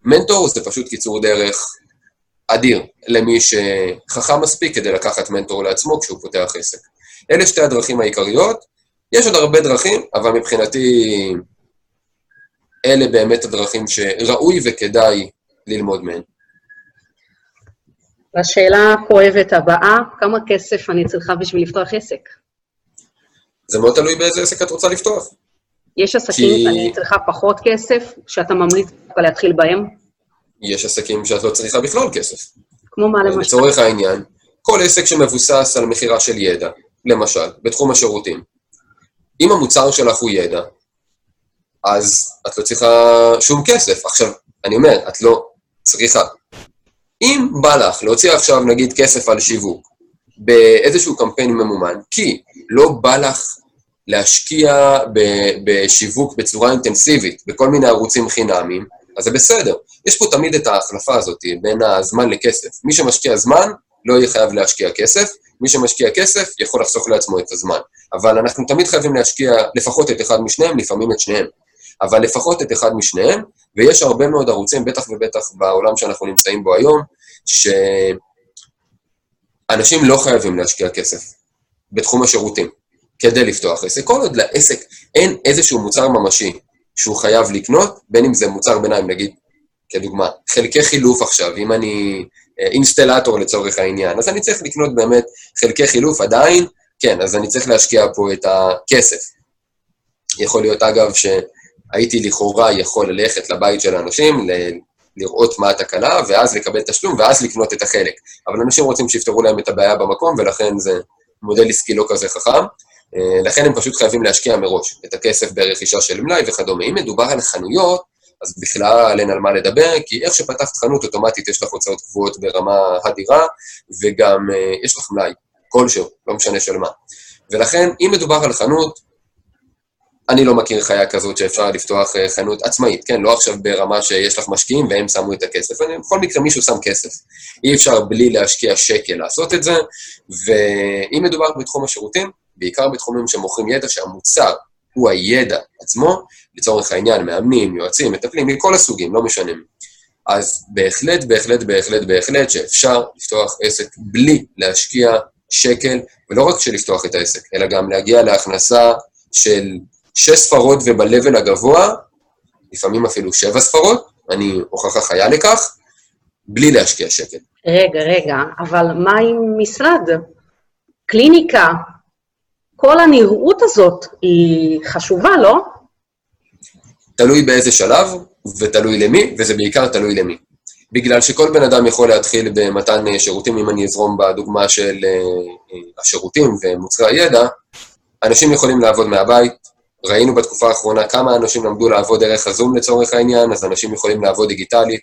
מנטור זה פשוט קיצור דרך אדיר למי שחכם מספיק כדי לקחת מנטור לעצמו כשהוא פותח עסק. אלה שתי הדרכים העיקריות. יש עוד הרבה דרכים, אבל מבחינתי אלה באמת הדרכים שראוי וכדאי ללמוד מהן. לשאלה הכואבת הבאה, כמה כסף אני צריכה בשביל לפתוח עסק? זה מאוד תלוי באיזה עסק את רוצה לפתוח. יש עסקים כי... שאני צריכה פחות כסף, שאתה ממליץ להתחיל בהם? יש עסקים שאת לא צריכה בכלל כסף. כמו מה למשל? לצורך העניין, כל עסק שמבוסס על מכירה של ידע, למשל, בתחום השירותים. אם המוצר שלך הוא ידע, אז את לא צריכה שום כסף. עכשיו, אני אומר, את לא צריכה. אם בא לך להוציא עכשיו, נגיד, כסף על שיווק באיזשהו קמפיין ממומן, כי לא בא לך להשקיע בשיווק בצורה אינטנסיבית, בכל מיני ערוצים חינמיים, אז זה בסדר. יש פה תמיד את ההחלפה הזאת בין הזמן לכסף. מי שמשקיע זמן, לא יהיה חייב להשקיע כסף, מי שמשקיע כסף יכול לחסוך לעצמו את הזמן. אבל אנחנו תמיד חייבים להשקיע לפחות את אחד משניהם, לפעמים את שניהם. אבל לפחות את אחד משניהם, ויש הרבה מאוד ערוצים, בטח ובטח בעולם שאנחנו נמצאים בו היום, שאנשים לא חייבים להשקיע כסף בתחום השירותים כדי לפתוח עסק. כל עוד לעסק אין איזשהו מוצר ממשי שהוא חייב לקנות, בין אם זה מוצר ביניים, נגיד, כדוגמה, חלקי חילוף עכשיו, אם אני אה, אינסטלטור לצורך העניין, אז אני צריך לקנות באמת חלקי חילוף עדיין, כן, אז אני צריך להשקיע פה את הכסף. יכול להיות, אגב, שהייתי לכאורה יכול ללכת לבית של האנשים, ל- לראות מה התקלה, ואז לקבל תשלום, ואז לקנות את החלק. אבל אנשים רוצים שיפתרו להם את הבעיה במקום, ולכן זה מודל עסקי לא כזה חכם. אה, לכן הם פשוט חייבים להשקיע מראש את הכסף ברכישה של מלאי וכדומה. אם מדובר על חנויות, אז בכלל אין על מה לדבר, כי איך שפתחת חנות, אוטומטית יש לך הוצאות קבועות ברמה אדירה, וגם אה, יש לך מלאי כלשהו, לא משנה של מה. ולכן, אם מדובר על חנות, אני לא מכיר חיה כזאת שאפשר לפתוח אה, חנות עצמאית, כן? לא עכשיו ברמה שיש לך משקיעים והם שמו את הכסף. אני, בכל מקרה, מישהו שם כסף. אי אפשר בלי להשקיע שקל לעשות את זה, ואם מדובר בתחום השירותים, בעיקר בתחומים שמוכרים ידע שהמוצר הוא הידע עצמו, לצורך העניין, מאמנים, יועצים, מטפלים, מכל הסוגים, לא משנה. אז בהחלט, בהחלט, בהחלט, בהחלט שאפשר לפתוח עסק בלי להשקיע שקל, ולא רק של לפתוח את העסק, אלא גם להגיע להכנסה של שש ספרות וב-level הגבוה, לפעמים אפילו שבע ספרות, אני הוכחה חיה לכך, בלי להשקיע שקל. רגע, רגע, אבל מה עם משרד? קליניקה, כל הנראות הזאת היא חשובה, לא? תלוי באיזה שלב, ותלוי למי, וזה בעיקר תלוי למי. בגלל שכל בן אדם יכול להתחיל במתן שירותים, אם אני אזרום בדוגמה של אה, אה, השירותים ומוצרי הידע, אנשים יכולים לעבוד מהבית. ראינו בתקופה האחרונה כמה אנשים למדו לעבוד דרך הזום לצורך העניין, אז אנשים יכולים לעבוד דיגיטלית.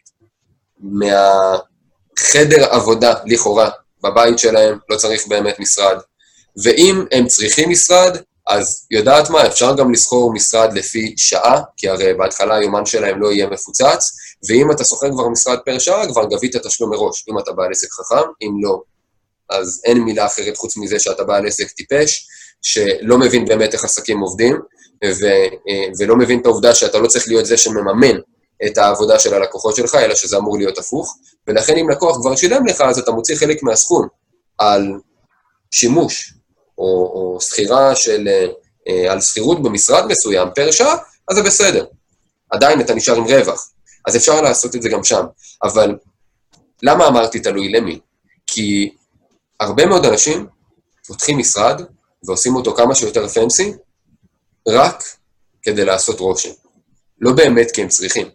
מהחדר עבודה, לכאורה, בבית שלהם, לא צריך באמת משרד. ואם הם צריכים משרד, אז יודעת מה, אפשר גם לשכור משרד לפי שעה, כי הרי בהתחלה היומן שלהם לא יהיה מפוצץ, ואם אתה שוכר כבר משרד פר שעה, כבר גבית תשלום מראש, אם אתה בעל עסק חכם, אם לא, אז אין מילה אחרת חוץ מזה שאתה בעל עסק טיפש, שלא מבין באמת איך עסקים עובדים, ו, ולא מבין את העובדה שאתה לא צריך להיות זה שמממן את העבודה של הלקוחות שלך, אלא שזה אמור להיות הפוך, ולכן אם לקוח כבר שילם לך, אז אתה מוציא חלק מהסכום על שימוש או, או שכירה של, אה, על שכירות במשרד מסוים פר שעה, אז זה בסדר. עדיין אתה נשאר עם רווח. אז אפשר לעשות את זה גם שם. אבל למה אמרתי תלוי למי? כי הרבה מאוד אנשים פותחים משרד ועושים אותו כמה שיותר פנסי, רק כדי לעשות רושם. לא באמת כי הם צריכים.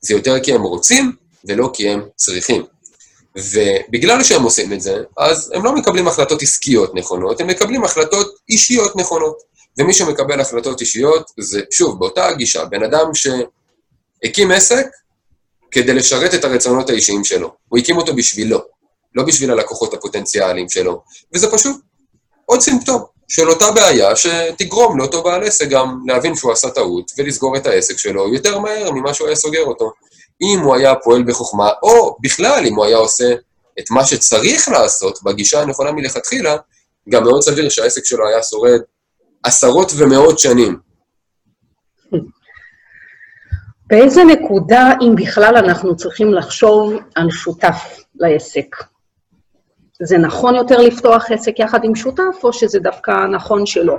זה יותר כי הם רוצים ולא כי הם צריכים. ובגלל שהם עושים את זה, אז הם לא מקבלים החלטות עסקיות נכונות, הם מקבלים החלטות אישיות נכונות. ומי שמקבל החלטות אישיות זה, שוב, באותה הגישה, בן אדם שהקים עסק כדי לשרת את הרצונות האישיים שלו. הוא הקים אותו בשבילו, לא בשביל הלקוחות הפוטנציאליים שלו. וזה פשוט עוד סימפטום של אותה בעיה שתגרום לאותו בעל עסק גם להבין שהוא עשה טעות ולסגור את העסק שלו יותר מהר ממה שהוא היה סוגר אותו. אם הוא היה פועל בחוכמה, או בכלל אם הוא היה עושה את מה שצריך לעשות בגישה הנכונה מלכתחילה, גם מאוד סביר שהעסק שלו היה שורד עשרות ומאות שנים. באיזה נקודה, אם בכלל, אנחנו צריכים לחשוב על שותף לעסק? זה נכון יותר לפתוח עסק יחד עם שותף, או שזה דווקא נכון שלא?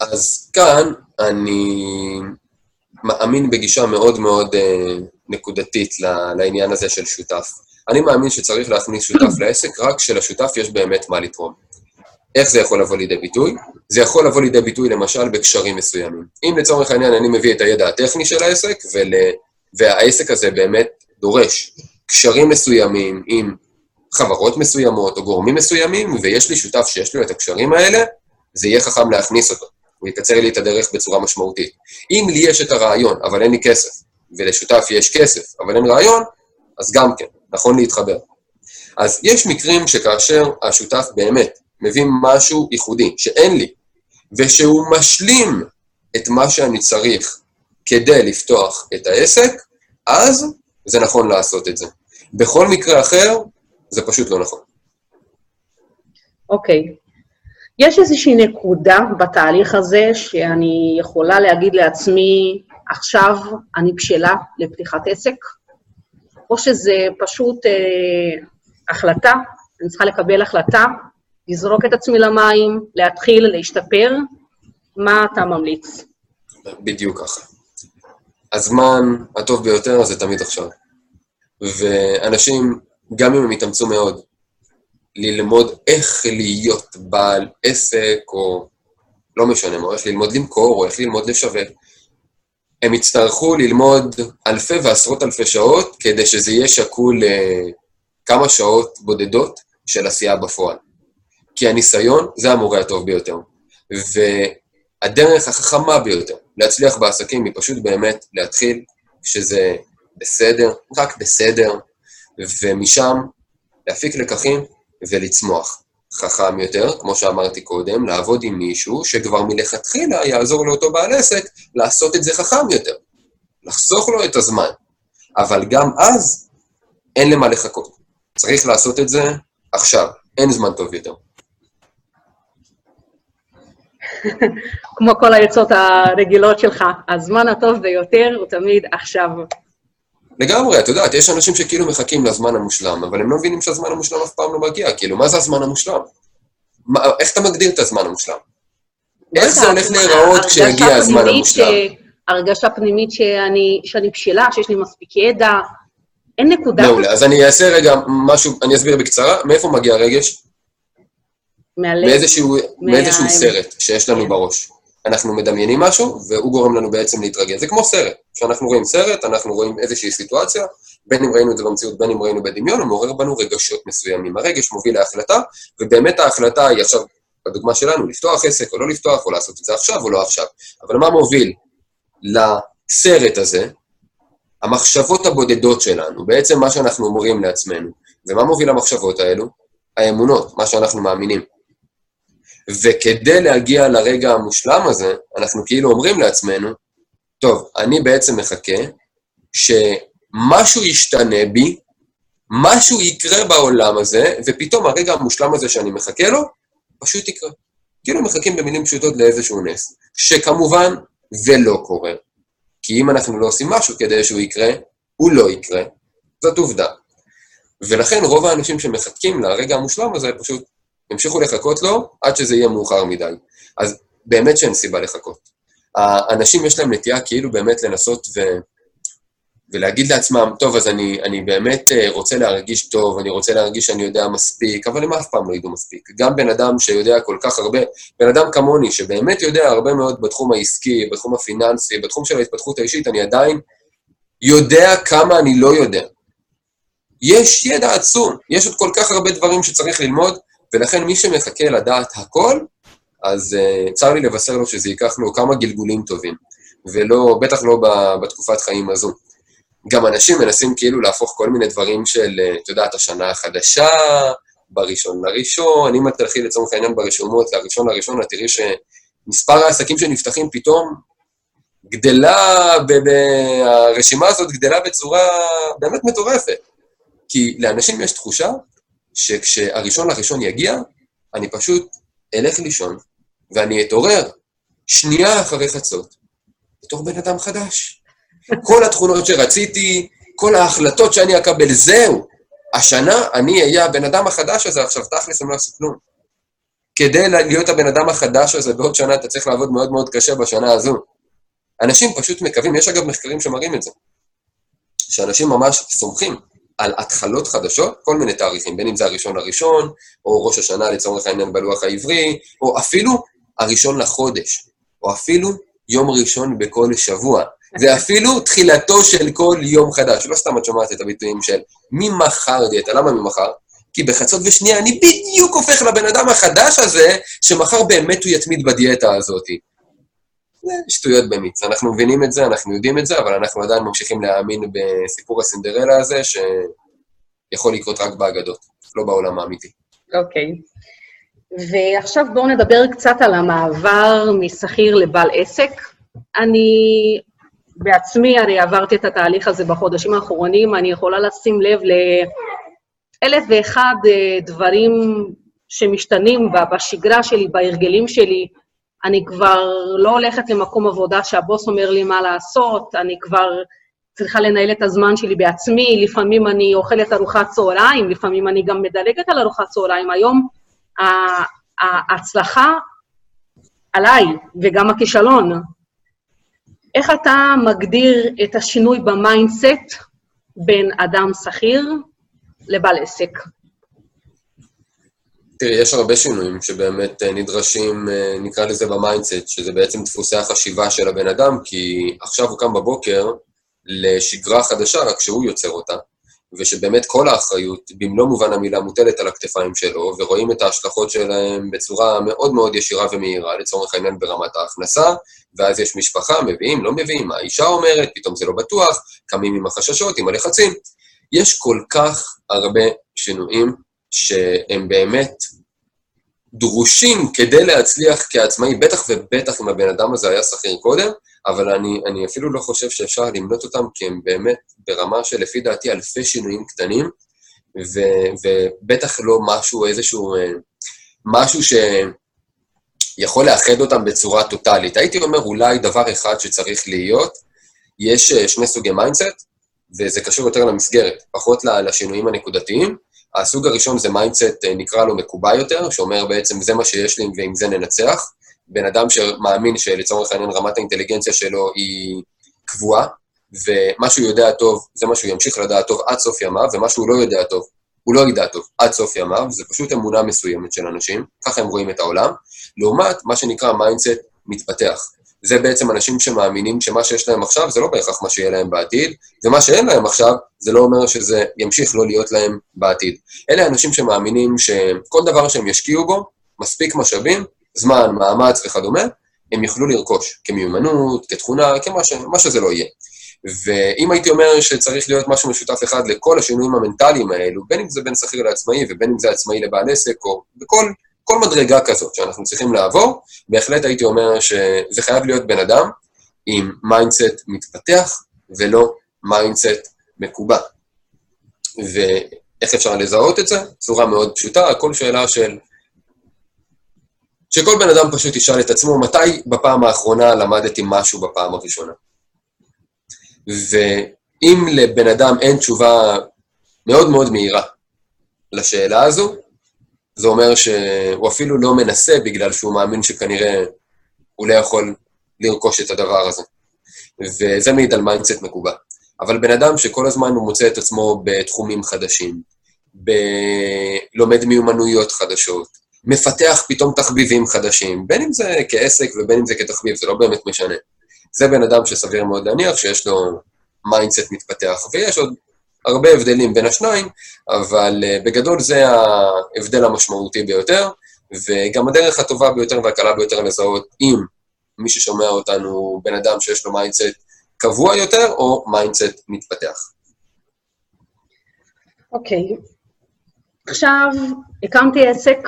אז כאן אני מאמין בגישה מאוד מאוד אה, נקודתית לעניין הזה של שותף. אני מאמין שצריך להכניס שותף לעסק רק כשלשותף יש באמת מה לתרום. איך זה יכול לבוא לידי ביטוי? זה יכול לבוא לידי ביטוי למשל בקשרים מסוימים. אם לצורך העניין אני מביא את הידע הטכני של העסק, ול... והעסק הזה באמת דורש קשרים מסוימים עם חברות מסוימות או גורמים מסוימים, ויש לי שותף שיש לו את הקשרים האלה, זה יהיה חכם להכניס אותו. הוא יקצר לי את הדרך בצורה משמעותית. אם לי יש את הרעיון, אבל אין לי כסף, ולשותף יש כסף, אבל אין רעיון, אז גם כן, נכון להתחבר. אז יש מקרים שכאשר השותף באמת מביא משהו ייחודי, שאין לי, ושהוא משלים את מה שאני צריך כדי לפתוח את העסק, אז זה נכון לעשות את זה. בכל מקרה אחר, זה פשוט לא נכון. אוקיי. Okay. יש איזושהי נקודה בתהליך הזה שאני יכולה להגיד לעצמי, עכשיו אני בשלה לפתיחת עסק, או שזה פשוט אה, החלטה, אני צריכה לקבל החלטה, לזרוק את עצמי למים, להתחיל להשתפר, מה אתה ממליץ? בדיוק ככה. הזמן הטוב ביותר זה תמיד עכשיו. ואנשים, גם אם הם יתאמצו מאוד, ללמוד איך להיות בעל עסק, או לא משנה מה, איך ללמוד למכור, או איך ללמוד לשווק, הם יצטרכו ללמוד אלפי ועשרות אלפי שעות כדי שזה יהיה שקול לכמה שעות בודדות של עשייה בפועל. כי הניסיון זה המורה הטוב ביותר. והדרך החכמה ביותר להצליח בעסקים היא פשוט באמת להתחיל כשזה בסדר, רק בסדר, ומשם להפיק לקחים ולצמוח. חכם יותר, כמו שאמרתי קודם, לעבוד עם מישהו שכבר מלכתחילה יעזור לאותו בעל עסק לעשות את זה חכם יותר, לחסוך לו את הזמן. אבל גם אז אין למה לחכות. צריך לעשות את זה עכשיו, אין זמן טוב יותר. כמו כל העצות הרגילות שלך, הזמן הטוב ביותר הוא תמיד עכשיו. לגמרי, את יודעת, יש אנשים שכאילו מחכים לזמן המושלם, אבל הם לא מבינים שהזמן המושלם אף פעם לא מגיע. כאילו, מה זה הזמן המושלם? מה, איך אתה מגדיר את הזמן המושלם? איך זה הולך להיראות כשיגיע הזמן המושלם? הרגשה פנימית שאני, שאני בשלה, שיש לי מספיק ידע, אין נקודה. מעולה, אז אני אעשה רגע משהו, אני אסביר בקצרה, מאיפה מגיע הרגש? מהלב. מאיזשהו, מה... מאיזשהו סרט שיש לנו. בראש. אנחנו מדמיינים משהו, והוא גורם לנו בעצם להתרגל. זה כמו סרט. כשאנחנו רואים סרט, אנחנו רואים איזושהי סיטואציה, בין אם ראינו את זה במציאות, בין אם ראינו בדמיון, הוא מעורר בנו רגשות מסוימים. הרגש מוביל להחלטה, ובאמת ההחלטה היא עכשיו, בדוגמה שלנו, לפתוח עסק או לא לפתוח, או לעשות את זה עכשיו או לא עכשיו. אבל מה מוביל לסרט הזה? המחשבות הבודדות שלנו, בעצם מה שאנחנו אומרים לעצמנו. ומה מוביל למחשבות האלו? האמונות, מה שאנחנו מאמינים. וכדי להגיע לרגע המושלם הזה, אנחנו כאילו אומרים לעצמנו, טוב, אני בעצם מחכה שמשהו ישתנה בי, משהו יקרה בעולם הזה, ופתאום הרגע המושלם הזה שאני מחכה לו, פשוט יקרה. כאילו מחכים במילים פשוטות לאיזשהו נס, שכמובן ולא קורה. כי אם אנחנו לא עושים משהו כדי שהוא יקרה, הוא לא יקרה. זאת עובדה. ולכן רוב האנשים שמחכים לרגע המושלם הזה פשוט ימשיכו לחכות לו עד שזה יהיה מאוחר מדי. אז באמת שאין סיבה לחכות. האנשים יש להם נטייה כאילו באמת לנסות ו... ולהגיד לעצמם, טוב, אז אני, אני באמת אה, רוצה להרגיש טוב, אני רוצה להרגיש שאני יודע מספיק, אבל הם אף פעם לא ידעו מספיק. גם בן אדם שיודע כל כך הרבה, בן אדם כמוני, שבאמת יודע הרבה מאוד בתחום העסקי, בתחום הפיננסי, בתחום של ההתפתחות האישית, אני עדיין יודע כמה אני לא יודע. יש ידע עצום, יש עוד כל כך הרבה דברים שצריך ללמוד, ולכן מי שמחכה לדעת הכל, אז uh, צר לי לבשר לו שזה ייקח לו כמה גלגולים טובים, ולא, בטח לא בתקופת חיים הזו. גם אנשים מנסים כאילו להפוך כל מיני דברים של, אה, את יודעת, השנה החדשה, בראשון לראשון, אם את תלכי לצורך העניין ברשומות לראשון לראשון, את תראי שמספר העסקים שנפתחים פתאום גדלה, הרשימה הזאת גדלה בצורה באמת מטורפת. כי לאנשים יש תחושה שכשהראשון לראשון יגיע, אני פשוט אלך לישון, ואני אתעורר שנייה אחרי חצות, בתור בן אדם חדש. כל התכונות שרציתי, כל ההחלטות שאני אקבל, זהו. השנה אני אהיה הבן אדם החדש הזה, עכשיו תכלס הם לא עשו כלום. כדי להיות הבן אדם החדש הזה בעוד שנה, אתה צריך לעבוד מאוד מאוד קשה בשנה הזו. אנשים פשוט מקווים, יש אגב מחקרים שמראים את זה, שאנשים ממש סומכים על התחלות חדשות, כל מיני תאריכים, בין אם זה הראשון לראשון, או ראש השנה לצורך העניין בלוח העברי, או אפילו הראשון לחודש, או אפילו יום ראשון בכל שבוע, ואפילו תחילתו של כל יום חדש. לא סתם את שומעת את הביטויים של ממחר דיאטה. למה ממחר? כי בחצות ושנייה אני בדיוק הופך לבן אדם החדש הזה, שמחר באמת הוא יתמיד בדיאטה הזאת. שטויות במיץ. אנחנו מבינים את זה, אנחנו יודעים את זה, אבל אנחנו עדיין ממשיכים להאמין בסיפור הסינדרלה הזה, שיכול לקרות רק באגדות, לא בעולם האמיתי. אוקיי. ועכשיו בואו נדבר קצת על המעבר משכיר לבעל עסק. אני בעצמי הרי עברתי את התהליך הזה בחודשים האחרונים, אני יכולה לשים לב לאלף ואחד אה, דברים שמשתנים בשגרה שלי, בהרגלים שלי. אני כבר לא הולכת למקום עבודה שהבוס אומר לי מה לעשות, אני כבר צריכה לנהל את הזמן שלי בעצמי, לפעמים אני אוכלת ארוחת צהריים, לפעמים אני גם מדלגת על ארוחת צהריים. היום ההצלחה עליי, וגם הכישלון. איך אתה מגדיר את השינוי ב mindset בין אדם שכיר לבעל עסק? תראי, יש הרבה שינויים שבאמת אה, נדרשים, אה, נקרא לזה ב mindset, שזה בעצם דפוסי החשיבה של הבן אדם, כי עכשיו הוא קם בבוקר לשגרה חדשה, רק שהוא יוצר אותה. ושבאמת כל האחריות, במלוא מובן המילה, מוטלת על הכתפיים שלו, ורואים את ההשלכות שלהם בצורה מאוד מאוד ישירה ומהירה, לצורך העניין ברמת ההכנסה, ואז יש משפחה, מביאים, לא מביאים, מה האישה אומרת, פתאום זה לא בטוח, קמים עם החששות, עם הלחצים. יש כל כך הרבה שינויים שהם באמת דרושים כדי להצליח כעצמאי, בטח ובטח אם הבן אדם הזה היה שכיר קודם, אבל אני, אני אפילו לא חושב שאפשר למנות אותם, כי הם באמת ברמה של, לפי דעתי, אלפי שינויים קטנים, ו, ובטח לא משהו, איזשהו... אה, משהו שיכול לאחד אותם בצורה טוטאלית. הייתי אומר, אולי דבר אחד שצריך להיות, יש אה, שני סוגי mindset, וזה קשור יותר למסגרת, פחות לשינויים הנקודתיים. הסוג הראשון זה mindset, אה, נקרא לו מקובע יותר, שאומר בעצם זה מה שיש לי ועם זה ננצח. בן אדם שמאמין שלצורך העניין רמת האינטליגנציה שלו היא קבועה, ומה שהוא יודע טוב, זה מה שהוא ימשיך לדעת טוב עד סוף ימיו, ומה שהוא לא יודע טוב, הוא לא ידע טוב עד סוף ימיו, זה פשוט אמונה מסוימת של אנשים, ככה הם רואים את העולם, לעומת מה שנקרא mindset מתפתח. זה בעצם אנשים שמאמינים שמה שיש להם עכשיו זה לא בהכרח מה שיהיה להם בעתיד, ומה שאין להם עכשיו זה לא אומר שזה ימשיך לא להיות להם בעתיד. אלה אנשים שמאמינים שכל דבר שהם ישקיעו בו, מספיק משאבים, זמן, מאמץ וכדומה, הם יוכלו לרכוש כמיומנות, כתכונה, כמה ש... שזה לא יהיה. ואם הייתי אומר שצריך להיות משהו משותף אחד לכל השינויים המנטליים האלו, בין אם זה בין שכיר לעצמאי ובין אם זה עצמאי לבעל עסק, או בכל כל מדרגה כזאת שאנחנו צריכים לעבור, בהחלט הייתי אומר שזה חייב להיות בן אדם עם mindset מתפתח ולא mindset מקובע. ואיך אפשר לזהות את זה? צורה מאוד פשוטה, הכל שאלה של שכל בן אדם פשוט ישאל את עצמו, מתי בפעם האחרונה למדתי משהו בפעם הראשונה? ואם לבן אדם אין תשובה מאוד מאוד מהירה לשאלה הזו, זה אומר שהוא אפילו לא מנסה בגלל שהוא מאמין שכנראה הוא לא יכול לרכוש את הדבר הזה. וזה מעיד על mindset מקובע. אבל בן אדם שכל הזמן הוא מוצא את עצמו בתחומים חדשים, ב... לומד מיומנויות חדשות, מפתח פתאום תחביבים חדשים, בין אם זה כעסק ובין אם זה כתחביב, זה לא באמת משנה. זה בן אדם שסביר מאוד להניח שיש לו mindset מתפתח, ויש עוד הרבה הבדלים בין השניים, אבל אה, בגדול זה ההבדל המשמעותי ביותר, וגם הדרך הטובה ביותר והקלה ביותר לזהות אם מי ששומע אותנו בן אדם שיש לו mindset קבוע יותר, או mindset מתפתח. אוקיי. Okay. עכשיו, הקמתי עסק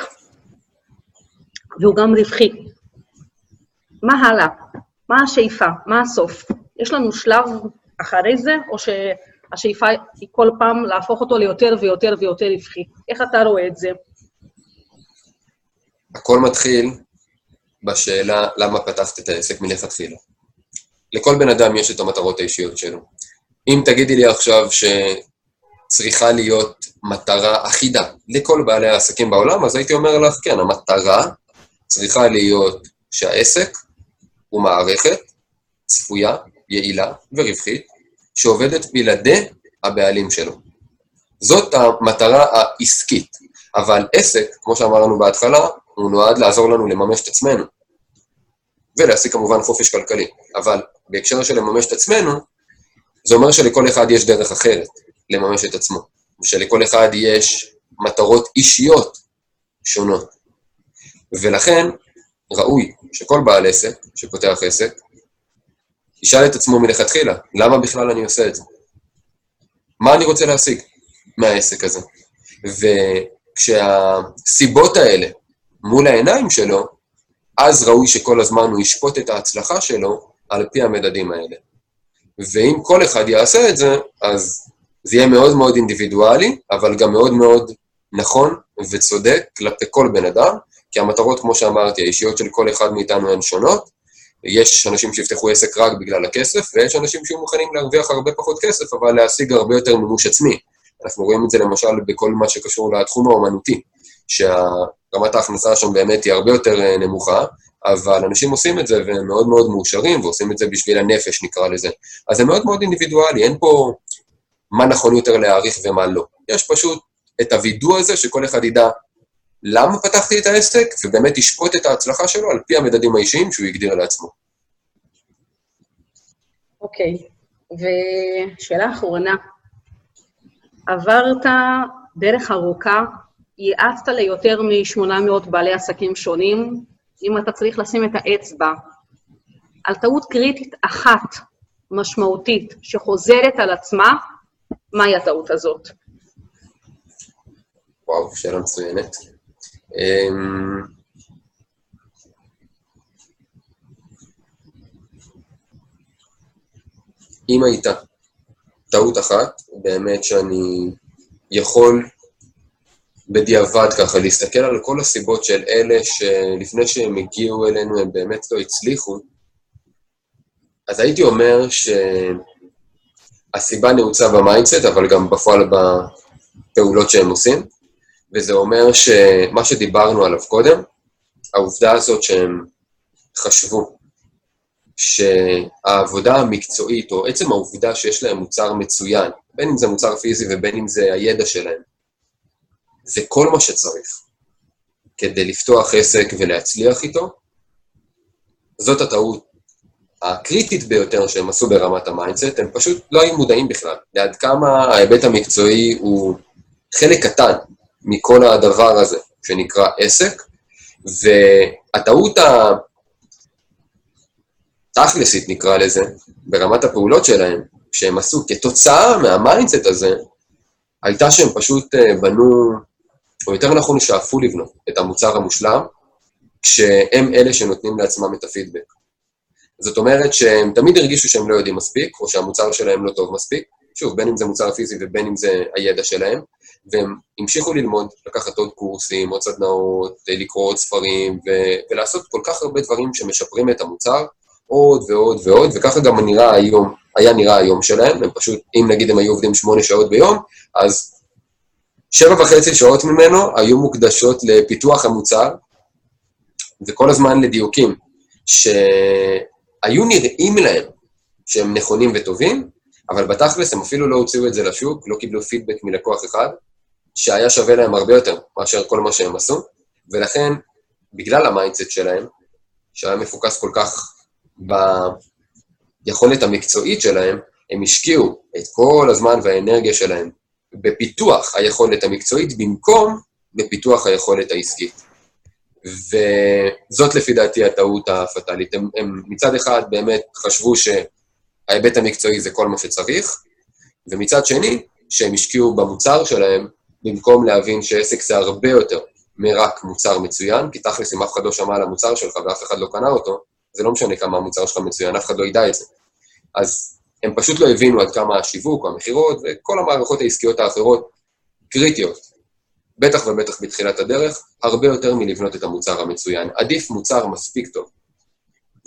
והוא גם רווחי. מה הלאה? מה השאיפה? מה הסוף? יש לנו שלב אחרי זה, או שהשאיפה היא כל פעם להפוך אותו ליותר ויותר ויותר רווחי? איך אתה רואה את זה? הכל מתחיל בשאלה למה פתחת את העסק מלכתחילה. לכל בן אדם יש את המטרות האישיות שלו. אם תגידי לי עכשיו שצריכה להיות מטרה אחידה לכל בעלי העסקים בעולם, אז הייתי אומר לך, כן, המטרה צריכה להיות שהעסק הוא מערכת צפויה, יעילה ורווחית, שעובדת בלעדי הבעלים שלו. זאת המטרה העסקית. אבל עסק, כמו שאמרנו בהתחלה, הוא נועד לעזור לנו לממש את עצמנו. ולהשיג כמובן חופש כלכלי. אבל בהקשר של לממש את עצמנו, זה אומר שלכל אחד יש דרך אחרת לממש את עצמו. ושלכל אחד יש מטרות אישיות שונות. ולכן ראוי שכל בעל עסק שפותח עסק ישאל את עצמו מלכתחילה, למה בכלל אני עושה את זה? מה אני רוצה להשיג מהעסק הזה? וכשהסיבות האלה מול העיניים שלו, אז ראוי שכל הזמן הוא ישפוט את ההצלחה שלו על פי המדדים האלה. ואם כל אחד יעשה את זה, אז זה יהיה מאוד מאוד אינדיבידואלי, אבל גם מאוד מאוד נכון וצודק כלפי כל בן אדם, כי המטרות, כמו שאמרתי, האישיות של כל אחד מאיתנו הן שונות. יש אנשים שיפתחו עסק רק בגלל הכסף, ויש אנשים שיהיו מוכנים להרוויח הרבה פחות כסף, אבל להשיג הרבה יותר מימוש עצמי. אנחנו רואים את זה למשל בכל מה שקשור לתחום האומנותי, שרמת ההכנסה שם באמת היא הרבה יותר אה, נמוכה, אבל אנשים עושים את זה והם מאוד מאוד מאושרים, ועושים את זה בשביל הנפש, נקרא לזה. אז זה מאוד מאוד אינדיבידואלי, אין פה מה נכון יותר להעריך ומה לא. יש פשוט את הווידוא הזה שכל אחד ידע למה פתחתי את העסק, ובאמת ישפוט את ההצלחה שלו על פי המדדים האישיים שהוא הגדיר לעצמו. אוקיי, okay. ושאלה אחרונה, עברת דרך ארוכה, ייעצת ליותר מ-800 בעלי עסקים שונים, אם אתה צריך לשים את האצבע על טעות קריטית אחת, משמעותית, שחוזרת על עצמה, מהי הטעות הזאת? וואו, שאלה מצוינת. אמ, אם הייתה טעות אחת, באמת שאני יכול בדיעבד ככה להסתכל על כל הסיבות של אלה שלפני שהם הגיעו אלינו הם באמת לא הצליחו, אז הייתי אומר שהסיבה נעוצה ב mindset, אבל גם בפועל בפעולות שהם עושים. וזה אומר שמה שדיברנו עליו קודם, העובדה הזאת שהם חשבו שהעבודה המקצועית, או עצם העובדה שיש להם מוצר מצוין, בין אם זה מוצר פיזי ובין אם זה הידע שלהם, זה כל מה שצריך כדי לפתוח עסק ולהצליח איתו, זאת הטעות הקריטית ביותר שהם עשו ברמת ה mindset, הם פשוט לא היו מודעים בכלל לעד כמה ההיבט המקצועי הוא חלק קטן מכל הדבר הזה שנקרא עסק, והטעות התכלסית נקרא לזה, ברמת הפעולות שלהם, שהם עשו כתוצאה מה mindset הזה, הייתה שהם פשוט אה, בנו, או יותר נכון שאפו לבנות את המוצר המושלם, כשהם אלה שנותנים לעצמם את הפידבק. זאת אומרת שהם תמיד הרגישו שהם לא יודעים מספיק, או שהמוצר שלהם לא טוב מספיק, שוב, בין אם זה מוצר פיזי ובין אם זה הידע שלהם, והם המשיכו ללמוד, לקחת עוד קורסים, עוד סדנאות, לקרוא עוד ספרים, ו- ולעשות כל כך הרבה דברים שמשפרים את המוצר, עוד ועוד ועוד, וככה גם נראה היום, היה נראה היום שלהם, הם פשוט, אם נגיד הם היו עובדים שמונה שעות ביום, אז שבע וחצי שעות ממנו היו מוקדשות לפיתוח המוצר, וכל הזמן לדיוקים, שהיו נראים להם שהם נכונים וטובים, אבל בתכלס הם אפילו לא הוציאו את זה לשוק, לא קיבלו פידבק מלקוח אחד, שהיה שווה להם הרבה יותר מאשר כל מה שהם עשו, ולכן, בגלל ה mindset שלהם, שהיה מפוקס כל כך ביכולת המקצועית שלהם, הם השקיעו את כל הזמן והאנרגיה שלהם בפיתוח היכולת המקצועית במקום בפיתוח היכולת העסקית. וזאת לפי דעתי הטעות הפטאלית. הם, הם מצד אחד באמת חשבו שההיבט המקצועי זה כל מה שצריך, ומצד שני, שהם השקיעו במוצר שלהם במקום להבין שעסק זה הרבה יותר מרק מוצר מצוין, כי תכלס אם אף אחד לא שמע על המוצר שלך ואף אחד לא קנה אותו, זה לא משנה כמה המוצר שלך מצוין, אף אחד לא ידע את זה. אז הם פשוט לא הבינו עד כמה השיווק, המכירות וכל המערכות העסקיות האחרות קריטיות, בטח ובטח בתחילת הדרך, הרבה יותר מלבנות את המוצר המצוין. עדיף מוצר מספיק טוב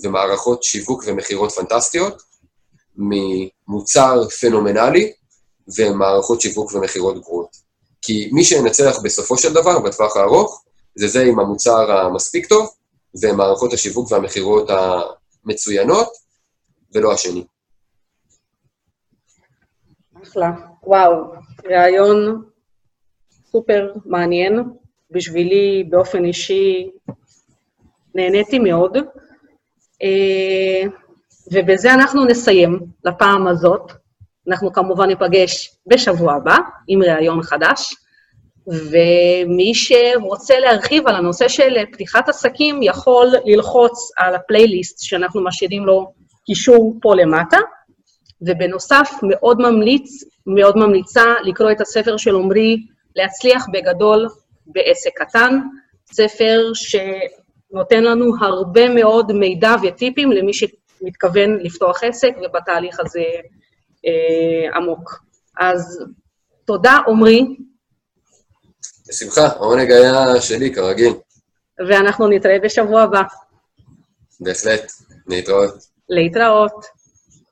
ומערכות שיווק ומכירות פנטסטיות ממוצר פנומנלי ומערכות שיווק ומכירות גרועות. כי מי שינצח בסופו של דבר, בטווח הארוך, זה זה עם המוצר המספיק טוב, ומערכות השיווק והמכירות המצוינות, ולא השני. אחלה. וואו, רעיון סופר מעניין. בשבילי, באופן אישי, נהניתי מאוד. אה, ובזה אנחנו נסיים לפעם הזאת. אנחנו כמובן ניפגש בשבוע הבא עם ראיון חדש, ומי שרוצה להרחיב על הנושא של פתיחת עסקים יכול ללחוץ על הפלייליסט שאנחנו משאירים לו קישור פה למטה, ובנוסף, מאוד ממליץ, מאוד ממליצה לקרוא את הספר של עמרי, להצליח בגדול בעסק קטן, ספר שנותן לנו הרבה מאוד מידע וטיפים למי שמתכוון לפתוח עסק ובתהליך הזה אה, עמוק. אז תודה, עמרי. בשמחה, העונג היה שלי, כרגיל. ואנחנו נתראה בשבוע הבא. בהחלט, להתראות. להתראות.